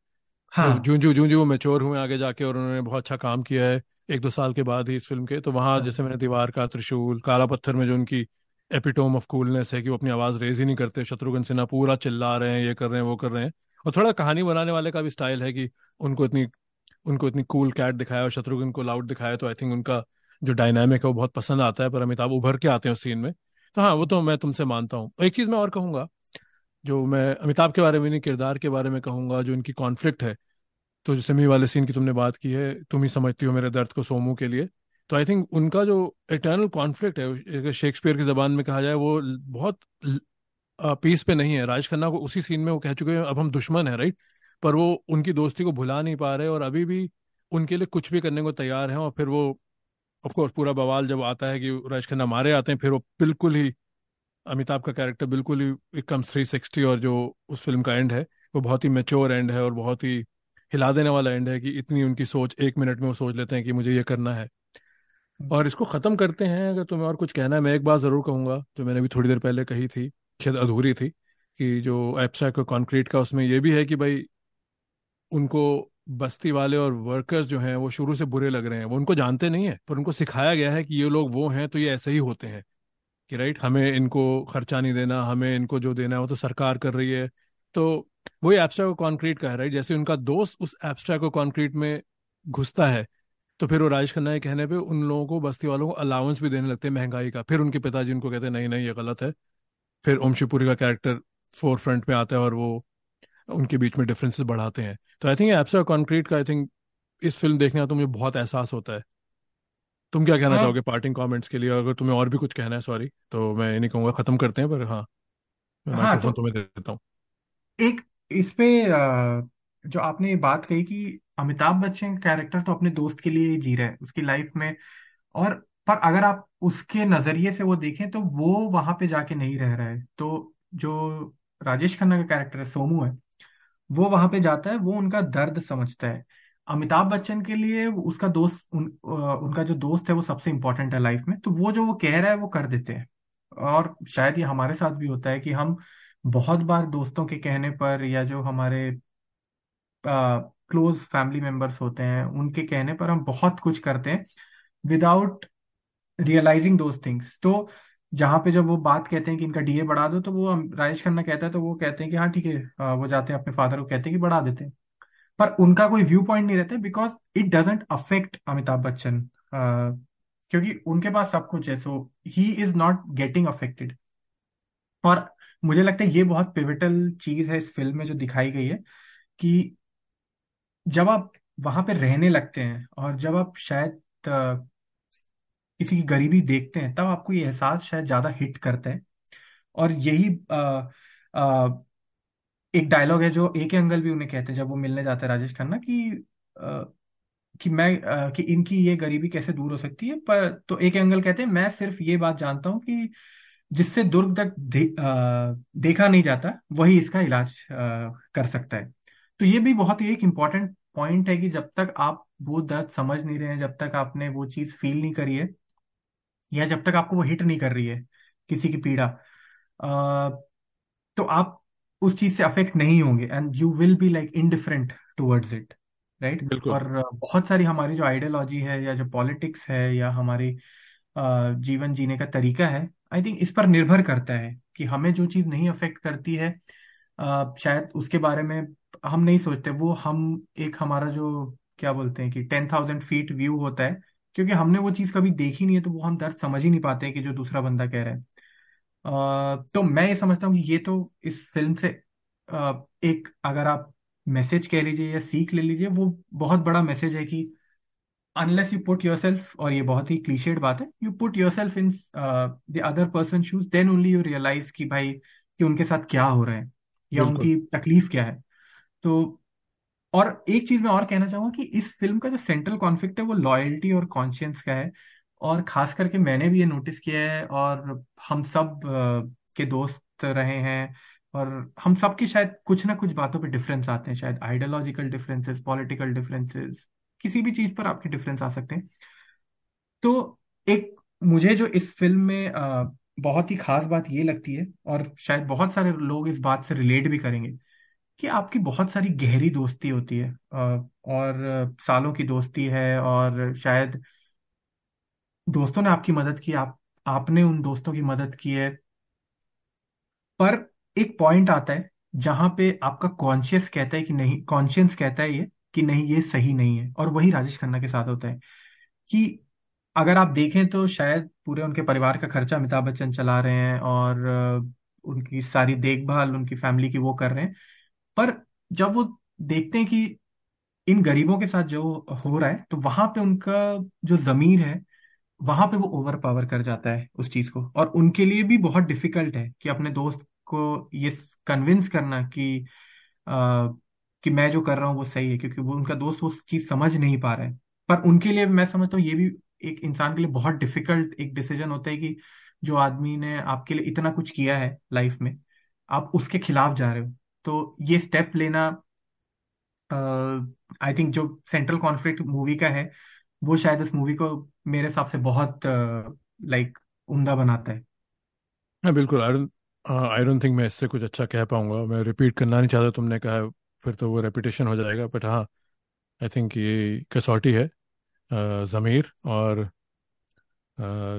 हाँ। जूं जूं जूं जूं वो मेच्योर हुए आगे जाके और उन्होंने बहुत अच्छा काम किया है एक दो साल के बाद ही इस फ़िल्म के तो वहाँ हाँ। जैसे मैंने दीवार का त्रिशूल काला पत्थर में जो उनकी एपिटोम ऑफ़ कूलनेस है कि वो अपनी आवाज़ रेज ही नहीं करते शत्रुघ्न सिन्हा पूरा चिल्ला रहे हैं ये कर रहे हैं वो कर रहे हैं। और थोड़ा कहानी बनाने वाले का भी स्टाइल है कि उनको इतनी उनको इतनी कूल कैट दिखाया और शत्रुघ्न को लाउड दिखाया तो आई थिंक उनका जो डायनामिक है वो बहुत पसंद आता है पर अमिताभ उभर के आते हैं उस सीन में। तो हाँ वो तो मैं तुमसे मानता हूँ। एक चीज़ मैं और कहूँगा जो मैं अमिताभ के बारे में नहीं, किरदार के बारे में कहूँगा, जो इनकी कॉन्फ्लिक्ट है। तो जो सिमी वाले सीन की तुमने बात की है, तुम ही समझती हो मेरे दर्द को सोमू के लिए। तो आई थिंक उनका जो इटर्नल कॉन्फ्लिक्ट है शेक्सपियर की जबान में कहा जाए, वो बहुत पीस पे नहीं है। राज खन्ना को उसी सीन में वो कह चुके हैं, अब हम दुश्मन है राइट पर वो उनकी दोस्ती को भुला नहीं पा रहे और अभी भी उनके लिए कुछ भी करने को तैयार हैं और फिर वो ऑफकोर्स पूरा बवाल जब आता है कि राज खन्ना मारे आते हैं, फिर वो बिल्कुल ही अमिताभ का कैरेक्टर बिल्कुल ही एकदम थ्री सिक्सटी और जो उस फ़िल्म का एंड है, वो बहुत ही मेच्योर एंड है और बहुत ही हिला देने वाला एंड है कि इतनी उनकी सोच, एक मिनट में वो सोच लेते हैं कि मुझे ये करना है। और इसको खत्म करते हैं, अगर तुम्हें और कुछ कहना है, मैं एक बात ज़रूर कहूँगा, जो मैंने भी थोड़ी देर पहले कही थी, शायद अधूरी थी, कि जो एब्स्ट्रैक्ट और कॉन्क्रीट का उसमें ये भी है कि भाई उनको बस्ती वाले और वर्कर्स जो हैं, वो शुरू से बुरे लग रहे हैं। वो उनको जानते नहीं है, पर उनको सिखाया गया है कि ये लोग वो हैं तो ये ऐसे ही होते हैं। कि राइट, हमें इनको खर्चा नहीं देना, हमें इनको जो देना है वो तो सरकार कर रही है। तो वही एब्स्ट्रैक्ट और कॉन्क्रीट का है, राइट? जैसे उनका दोस्त उस एब्स्ट्रैक्ट और कॉन्क्रीट में घुसता है तो फिर वो राजेश खन्ना के कहने पे उन लोगों को, बस्ती वालों को अलाउंस भी देने लगते हैं महँगाई का। फिर उनके पिताजी उनको कहते हैं, नहीं नहीं, ये गलत है। फिर ओम शिवपुरी का कैरेक्टर फोर फ्रंट में आता है और वो उनके बीच में डिफरेंसेस बढ़ाते हैं। तो आई थिंक एब्स्ट्रैक्ट कॉन्क्रीट का आई थिंक इस फ़िल्म देखने का तो मुझे बहुत एहसास होता है। तुम क्या कहना हाँ। चाहोगे पार्टिंग कमेंट्स के लिए? अगर तुम्हें और भी कुछ कहना है सॉरी तो मैं ये नहीं कहूँगा खत्म करते हैं पर हाँ मैं हाँ तो तुम्हें दे देता हूँ। एक इस पे जो आपने बात कही कि अमिताभ बच्चन कैरेक्टर तो अपने दोस्त के लिए ही जी रहा है उसकी लाइफ में और पर अगर आप उसके नज़रिए से वो देखें तो वो वहाँ पे जाके नहीं रह रहा है। तो जो राजेश खन्ना का कैरेक्टर है सोमू है वो वहाँ पे जाता है वो उनका दर्द समझता है। अमिताभ बच्चन के लिए उसका दोस्त उन, उनका जो दोस्त है वो सबसे इंपॉर्टेंट है लाइफ में। तो वो जो वो कह रहा है वो कर देते हैं। और शायद ये हमारे साथ भी होता है कि हम बहुत बार दोस्तों के कहने पर या जो हमारे क्लोज फैमिली मेंबर्स होते हैं उनके कहने पर हम बहुत कुछ करते हैं विदाउट रियलाइजिंग दोज थिंग्स तो जहाँ पे जब वो बात कहते हैं कि इनका डीए बढ़ा दो तो वो राजेश खन्ना कहता है तो वो कहते हैं कि हाँ ठीक है वो जाते हैं अपने फादर को कहते हैं कि बढ़ा देते हैं। पर उनका कोई व्यू पॉइंट नहीं रहता because it doesn't affect Amitabh Bachchan क्योंकि उनके पास सब कुछ है so he is not getting affected और मुझे लगता है ये बहुत पिविटल चीज़ है इस फ़िल्म में जो दिखाई गई है कि जब आप वहाँ पे रहने लगते हैं और जब आप शायद किसी की गरीबी देखते हैं तब आपको ये एहसास शायद ज़्यादा हिट करता है। और यही अ, अ, एक डायलॉग है जो ए के अंकल भी उन्हें कहते हैं जब वो मिलने जाते हैं राजेश खन्ना कि कि मैं अ, कि इनकी ये गरीबी कैसे दूर हो सकती है पर तो ए के अंकल कहते हैं मैं सिर्फ़ ये बात जानता हूँ कि जिससे दुर्ग तक दे, अ, देखा नहीं जाता वही इसका इलाज कर सकता है। तो ये भी बहुत ही एक इंपॉर्टेंट पॉइंट है कि जब तक आप वो दर्द समझ नहीं रहे हैं जब तक आपने वो चीज़ फील नहीं करी है या जब तक आपको वो हिट नहीं कर रही है किसी की पीड़ा अ, तो आप उस चीज़ से अफेक्ट नहीं होंगे and you will be like indifferent towards it right और बहुत सारी हमारी जो आइडियोलॉजी है या जो पॉलिटिक्स है या हमारी अ, जीवन जीने का तरीका है आई थिंक इस पर निर्भर करता है कि हमें जो चीज़ नहीं अफेक्ट करती है शायद उसके बारे में हम नहीं सोचते। वो हम एक हमारा जो क्या बोलते हैं कि टेन थाउज़ेंड फीट व्यू होता है क्योंकि हमने वो चीज़ कभी देखी नहीं है तो वो हम दर्द समझ ही नहीं पाते कि जो दूसरा बंदा कह रहा है। तो मैं ये समझता हूँ कि ये तो इस फ़िल्म से एक अगर आप मैसेज कह लीजिए या सीख ले लीजिए वो बहुत बड़ा मैसेज है कि अनलेस यू पुट योरसेल्फ और ये बहुत ही क्लीशेड बात है you put yourself in the other person shoes then only you realise कि भाई कि उनके साथ क्या हो रहा है या बिल्कुल। उनकी तकलीफ़ क्या है। तो और एक चीज़ मैं और कहना चाहूँगा कि इस फ़िल्म का जो सेंट्रल कॉन्फ्लिक्ट है वो लॉयल्टी और कॉन्शियंस का है। और खास करके मैंने भी ये नोटिस किया है और हम सब के दोस्त रहे हैं और हम सब की शायद कुछ ना कुछ बातों पे डिफरेंस आते हैं, शायद आइडियोलॉजिकल डिफरेंसेस पॉलिटिकल डिफरेंसेस किसी भी चीज़ पर आपके डिफरेंस आ सकते हैं। तो एक मुझे जो इस फ़िल्म में बहुत ही खास बात ये लगती है और शायद बहुत सारे लोग इस बात से रिलेट भी करेंगे कि आपकी बहुत सारी गहरी दोस्ती होती है और सालों की दोस्ती है और शायद दोस्तों ने आपकी मदद की, आप, आपने उन दोस्तों की मदद की है। पर एक पॉइंट आता है, जहाँ पे आपका कॉन्शियस कहता है कि नहीं कॉन्शियंस कहता है ये कि नहीं, ये सही नहीं है। और वही राजेश खन्ना के साथ होता है कि अगर आप देखें तो शायद पूरे उनके परिवार का खर्चा अमिताभ बच्चन चला रहे हैं और उनकी सारी देखभाल, उनकी फैमिली की वो कर रहे हैं। पर जब वो देखते हैं कि इन गरीबों के साथ जो हो रहा है तो वहाँ पे उनका जो जमीर है वहाँ पे वो ओवर पावर कर जाता है उस चीज़ को। और उनके लिए भी बहुत डिफ़िकल्ट है कि अपने दोस्त को ये कन्विंस करना कि आ, कि मैं जो कर रहा हूँ वो सही है क्योंकि वो उनका दोस्त उस चीज़ समझ नहीं पा रहा है। पर उनके लिए मैं समझता हूँ ये भी एक इंसान के लिए बहुत डिफ़िकल्ट एक डिसीज़न होता है कि जो आदमी ने आपके लिए इतना कुछ किया है लाइफ में आप उसके खिलाफ जा रहे हो। तो ये स्टेप लेना आई थिंक जो सेंट्रल कॉन्फ्लिक्ट मूवी का है वो शायद उस मूवी को मेरे हिसाब से बहुत लाइक उम्दा बनाता है। हाँ बिल्कुल आई आई डोंट थिंक मैं इससे कुछ अच्छा कह पाऊँगा। मैं रिपीट करना नहीं चाहता, तुमने कहा फिर तो वो रेपिटेशन हो जाएगा बट हाँ आई थिंक ये कसौटी है ज़मीर और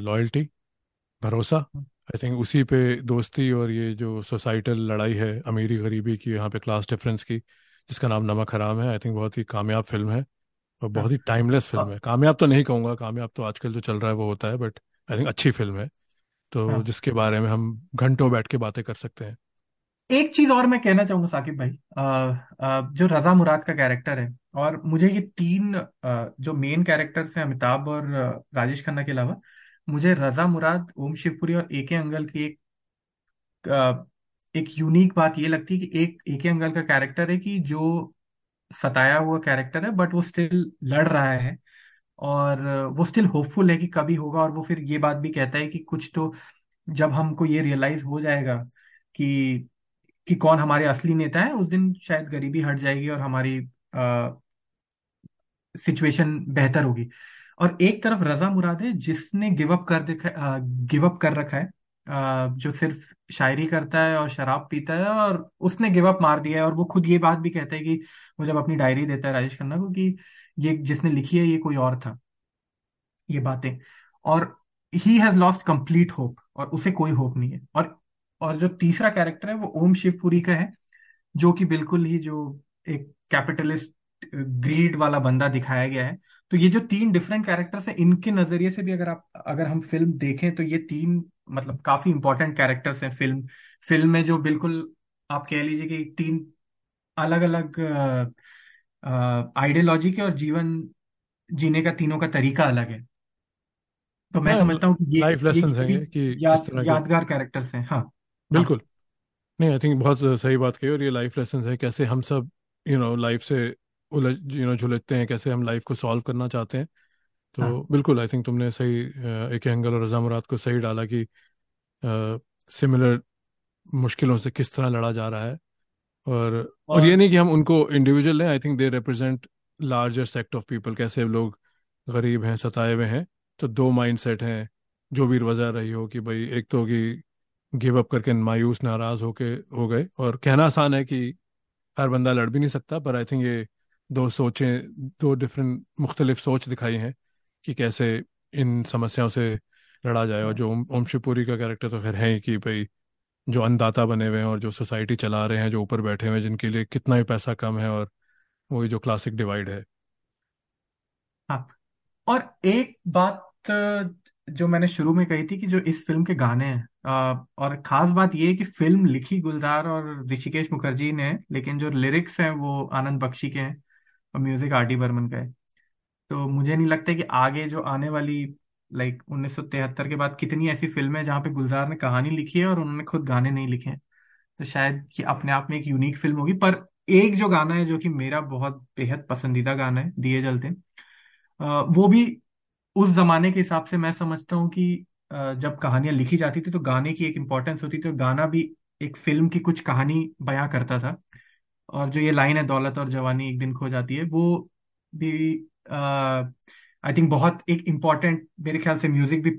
लॉयल्टी भरोसा। आई थिंक उसी पे दोस्ती और ये जो सोसाइटल लड़ाई है अमीरी गरीबी की, यहाँ पे क्लास डिफरेंस की, जिसका नाम नमक हराम है आई थिंक बहुत ही कामयाब फ़िल्म है। और बहुत ही टाइमलेस फ़िल्म हाँ। कामयाब तो नहीं कहूँगा कामयाब तो आजकल जो चल रहा है वो होता है बट आई थिंक अच्छी फ़िल्म है। तो हाँ। जिसके बारे में हम घंटों बैठ के बातें कर सकते हैं। एक चीज़ और मैं कहना चाहूँगा साकिब भाई अ, अ, जो रजा मुराद का कैरेक्टर है और मुझे ये तीन अ, जो मेन कैरेक्टर्स हैं अमिताभ और राजेश खन्ना के अलावा मुझे रजा मुराद ओम शिवपुरी और ए के अंगल की एक एक यूनिक बात ये लगती है कि एक ए के अंगल का कैरेक्टर है कि जो सताया हुआ कैरेक्टर है बट वो स्टिल लड़ रहा है और वो स्टिल होपफुल है कि कभी होगा और वो फिर ये बात भी कहता है कि कुछ तो जब हमको ये रियलाइज़ हो जाएगा कि कि कौन हमारे असली नेता है उस दिन शायद गरीबी हट जाएगी और हमारी सिचुएशन बेहतर होगी। और एक तरफ़ रजा मुराद है जिसने गिव अप कर गिव अप कर रखा है अ, जो सिर्फ़ शायरी करता है और शराब पीता है और उसने गिव अप मार दिया है और वो खुद ये बात भी कहता है कि वो जब अपनी डायरी देता है राजेश खन्ना को कि ये जिसने लिखी है, ये कोई और था, ये बातें। और he has lost complete hope और उसे कोई होप नहीं है। और और जो तीसरा कैरेक्टर है वो ओम शिवपुरी का है, जो कि बिल्कुल ही जो एक कैपिटलिस्ट ग्रीड वाला बंदा दिखाया गया है। तो ये जो तीन डिफरेंट कैरेक्टर्स हैं इनके नज़रिए से भी अगर आप अगर हम फ़िल्म देखें तो ये तीन मतलब काफ़ी इंपॉर्टेंट कैरेक्टर्स हैं फ़िल्म फ़िल्म में जो बिल्कुल आप कह लीजिए कि तीन अलग अलग आइडियोलॉजी के और जीवन जीने का तीनों का तरीका अलग है। तो मैं हाँ समझता हूँ कि ये लाइफ लेसन है कि याद यादगार कैरेक्टर्स हैं हाँ। हाँ। बिल्कुल। नहीं आई थिंक बहुत सही बात कही और ये लाइफ लेसन है कैसे हम सब यू नो लाइफ से उलझ यू नो झुलझते हैं कैसे हम लाइफ को सॉल्व करना चाहते हैं। हाँ। तो बिल्कुल आई थिंक तुमने सही एक एंगल और रजा मुराद को सही डाला कि सिमिलर मुश्किलों से किस तरह लड़ा जा रहा है। और और और ये नहीं कि हम उनको इंडिविजुअल लें I think they represent larger sect of people कैसे लोग गरीब हैं सताए हुए हैं। तो दो माइंड सेट हैं जो भी वजह रही हो कि भाई एक तो कि गिव अप करके मायूस नाराज़ होके हो गए। और कहना आसान है कि हर बंदा लड़ भी नहीं सकता पर आई थिंक ये दो सोचें, दो डिफरेंट मुख्तलिफ़ सोच दिखाई हैं कि कैसे इन समस्याओं से लड़ा जाए और जो ओम शिवपुरी का कैरेक्टर तो खैर है ही कि भाई, जो अन्नदाता बने हुए हैं और जो सोसाइटी चला रहे हैं, जो ऊपर बैठे हुए हैं, जिनके लिए कितना ही पैसा कम है और वही जो क्लासिक डिवाइड है। हाँ। और एक बात, जो मैंने शुरू में कही थी कि जो इस फ़िल्म के गाने हैं और खास बात ये है कि फ़िल्म लिखी गुलजार और ऋषिकेश मुखर्जी ने, लेकिन जो लिरिक्स हैं वो आनंद बख्शी के हैं। और म्यूज़िक आर डी बर्मन का है। तो मुझे नहीं लगता कि आगे जो आने वाली लाइक 1973 के बाद कितनी ऐसी फ़िल्में हैं जहाँ पे गुलजार ने कहानी लिखी है और उन्होंने खुद गाने नहीं लिखे हैं। तो शायद कि अपने आप में एक यूनिक फ़िल्म होगी, पर एक जो गाना है जो कि मेरा बहुत बेहद पसंदीदा गाना है, दिए जलते वो भी उस जमाने के हिसाब से मैं समझता हूँ कि जब कहानियाँ लिखी जाती थी तो गाने की एक इम्पोर्टेंस होती थी तो गाना भी एक फ़िल्म की कुछ कहानी बयां करता था। और जो ये लाइन है दौलत और जवानी एक दिन खो जाती है वो भी आई थिंक बहुत एक इंपॉर्टेंट मेरे ख्याल से म्यूज़िक भी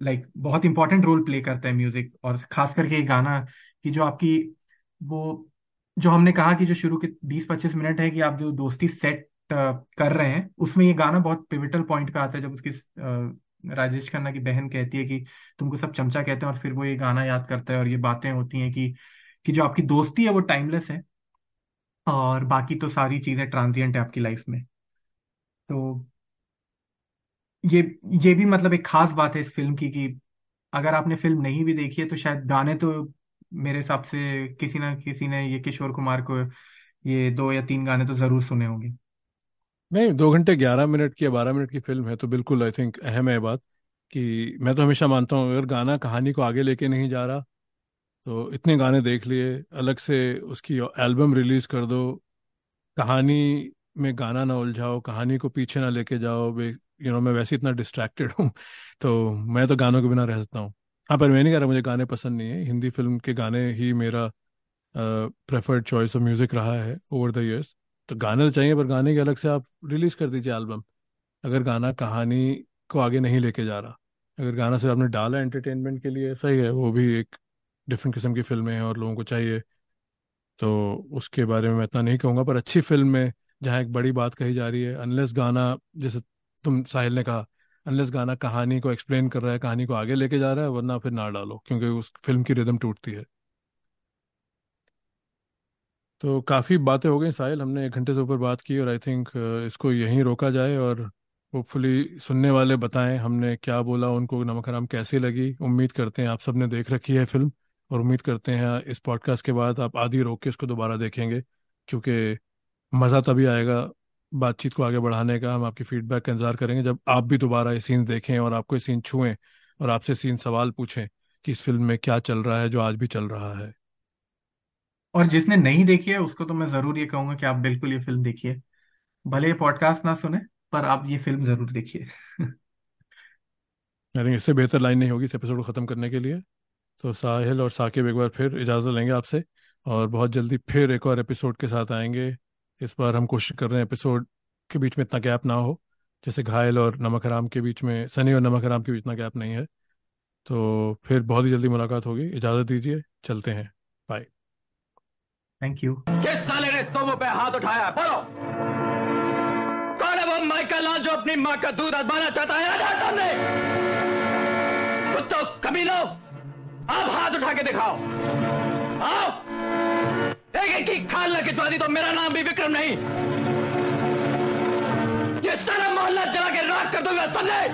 लाइक like, बहुत इंपॉर्टेंट रोल प्ले करता है म्यूज़िक और खास करके ये गाना कि जो आपकी वो जो हमने कहा कि जो शुरू के बीस पच्चीस मिनट है कि आप जो दोस्ती सेट कर रहे हैं उसमें ये गाना बहुत पिविटल पॉइंट पे आता है जब उसकी राजेश खन्ना की बहन कहती है कि तुमको सब चमचा कहते हैं और फिर वो ये गाना याद करता है और ये बातें होती हैं कि कि जो आपकी दोस्ती है वो टाइमलेस है और बाकी तो सारी चीज़ें ट्रांजिएंट है आपकी लाइफ में। तो ये ये भी मतलब एक खास बात है इस फ़िल्म की कि अगर आपने फ़िल्म नहीं भी देखी है तो शायद गाने तो मेरे हिसाब से किसी ना किसी ने, ये किशोर कुमार को ये दो या तीन गाने तो ज़रूर सुने होंगे। नहीं, दो घंटे ग्यारह मिनट की या बारह मिनट की फ़िल्म है तो बिल्कुल आई थिंक अहम है बात कि मैं तो हमेशा मानता हूँ, अगर गाना कहानी को आगे लेके नहीं जा रहा तो इतने गाने देख लिए, अलग से उसकी एल्बम रिलीज़ कर दो। कहानी में गाना ना उलझाओ, कहानी को पीछे ना लेके जाओ यू नो मैं वैसे इतना डिस्ट्रैक्टेड हूँ तो मैं तो गानों के बिना रह सकता हूँ। हाँ पर मैं नहीं कह रहा, मुझे गाने पसंद नहीं है। हिंदी फ़िल्म के गाने ही मेरा प्रेफर्ड चॉइस ऑफ़ म्यूज़िक रहा है ओवर द ईयर्स तो गाने तो चाहिए, पर गाने के अलग से आप रिलीज़ कर दीजिए एल्बम अगर गाना कहानी को आगे नहीं लेके जा रहा, अगर गाना सिर्फ़ आपने डाला एंटरटेनमेंट के लिए, सही है, वो भी एक डिफरेंट किस्म की फ़िल्में हैं और लोगों को चाहिए। तो उसके बारे में मैं इतना नहीं कहूँगा, पर अच्छी फ़िल्म में जहाँ एक बड़ी बात कही जा रही है अनलेस गाना, जैसे तुम साहिल ने कहा अनलेस गाना कहानी को एक्सप्लेन कर रहा है, कहानी को आगे लेके जा रहा है, वरना फिर ना डालो, क्योंकि उस फ़िल्म की रिदम टूटती है। तो काफ़ी बातें हो गई साहिल, हमने एक घंटे से ऊपर बात की और आई थिंक इसको यहीं रोका जाए और होपफुली सुनने वाले बताएँ हमने क्या बोला, उनको नमक हराम कैसी लगी। उम्मीद करते हैं आप सबने देख रखी है फ़िल्म और उम्मीद करते हैं इस पॉडकास्ट के बाद आप आधी रोक के इसको दोबारा देखेंगे क्योंकि मज़ा तभी आएगा बातचीत को आगे बढ़ाने का हम आपकी फीडबैक का इंतज़ार करेंगे। जब आप भी दोबारा ये सीन देखें और आपको ये सीन छुएँ और आपसे सीन सवाल पूछें कि इस फ़िल्म में क्या चल रहा है जो आज भी चल रहा है। और जिसने नहीं देखी है उसको तो मैं ज़रूर ये कहूँगा कि आप बिल्कुल ये फ़िल्म देखिए। भले ये पॉडकास्ट ना सुने पर आप ये फ़िल्म ज़रूर देखिए। <laughs> आई थिंक इससे बेहतर लाइन नहीं होगी इस एपिसोड को ख़त्म करने के लिए। तो साहिल और साकिब एक बार फिर इजाज़त लेंगे आपसे और बहुत जल्दी फिर एक और एपिसोड के साथ आएँगे। इस बार हम कोशिश कर रहे हैं एपिसोड के बीच में इतना गैप ना हो जैसे घायल और नमक हराम के बीच में सनी और नमक हराम के बीच इतना गैप नहीं है। तो फिर बहुत ही जल्दी मुलाकात होगी। इजाज़त दीजिए चलते हैं। बाय थैंक यू किस साले ने सोमो पे हाथ उठाया? बोलो। कौन है वो माइका लाल जो अपनी माँ का दूध आजमाना चाहता है? आजा सामने। कुत्तों कमीनों। अब हाथ उठा के दिखाओ। आओ। एक की खाल लगे खिंचवा दी तो मेरा नाम भी विक्रम नहीं। ये सारा मोहल्ला जला के राख कर दूँगा, समझे?